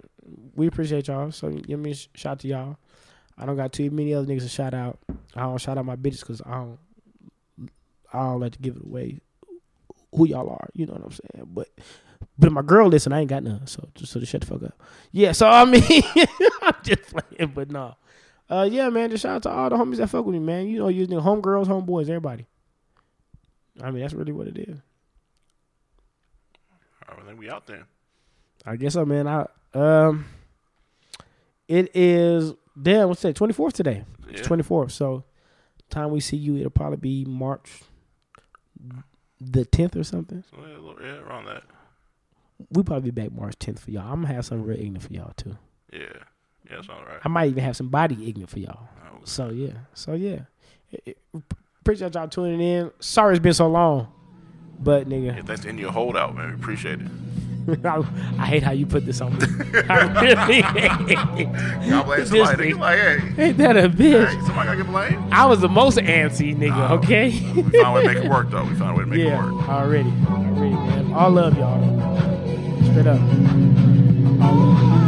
We appreciate y'all. So you mean, shout out to y'all. I don't got too many other niggas to shout out. I don't shout out my bitches because I don't. I don't like to give it away who y'all are. You know what I'm saying? But but my girl listen, I ain't got none. So just so to shut the fuck up. Yeah. So I mean, I'm just playing, but no. Uh, yeah, man. Just shout out to all the homies that fuck with me, man. You know, nigga, homegirls, homeboys, everybody. I mean, that's really what it is. All right, I think we out there. I guess so, man. I um, it is damn. What's that? Twenty fourth today. It's Yeah. twenty fourth. So time we see you, it'll probably be March the tenth or something. Yeah, around that. We probably be back March tenth for y'all. I'm gonna have something real ignorant for y'all too. Yeah, yeah, that's all right. I might even have some body ignorant for y'all. Oh, So yeah, so yeah. It- it- appreciate y'all tuning in. Sorry it's been so long, but nigga, yeah, thanks to your holdout, man. We appreciate it. I, I hate how you put this on me. I really hate. God blame somebody. nigga. Like, hey, Ain't that a bitch? hey, somebody gotta get blamed. I was the most antsy nigga. Oh. Okay. We found a way to make it work, though. We found a way to make yeah, it work. already, already, man. All love y'all. Straight up.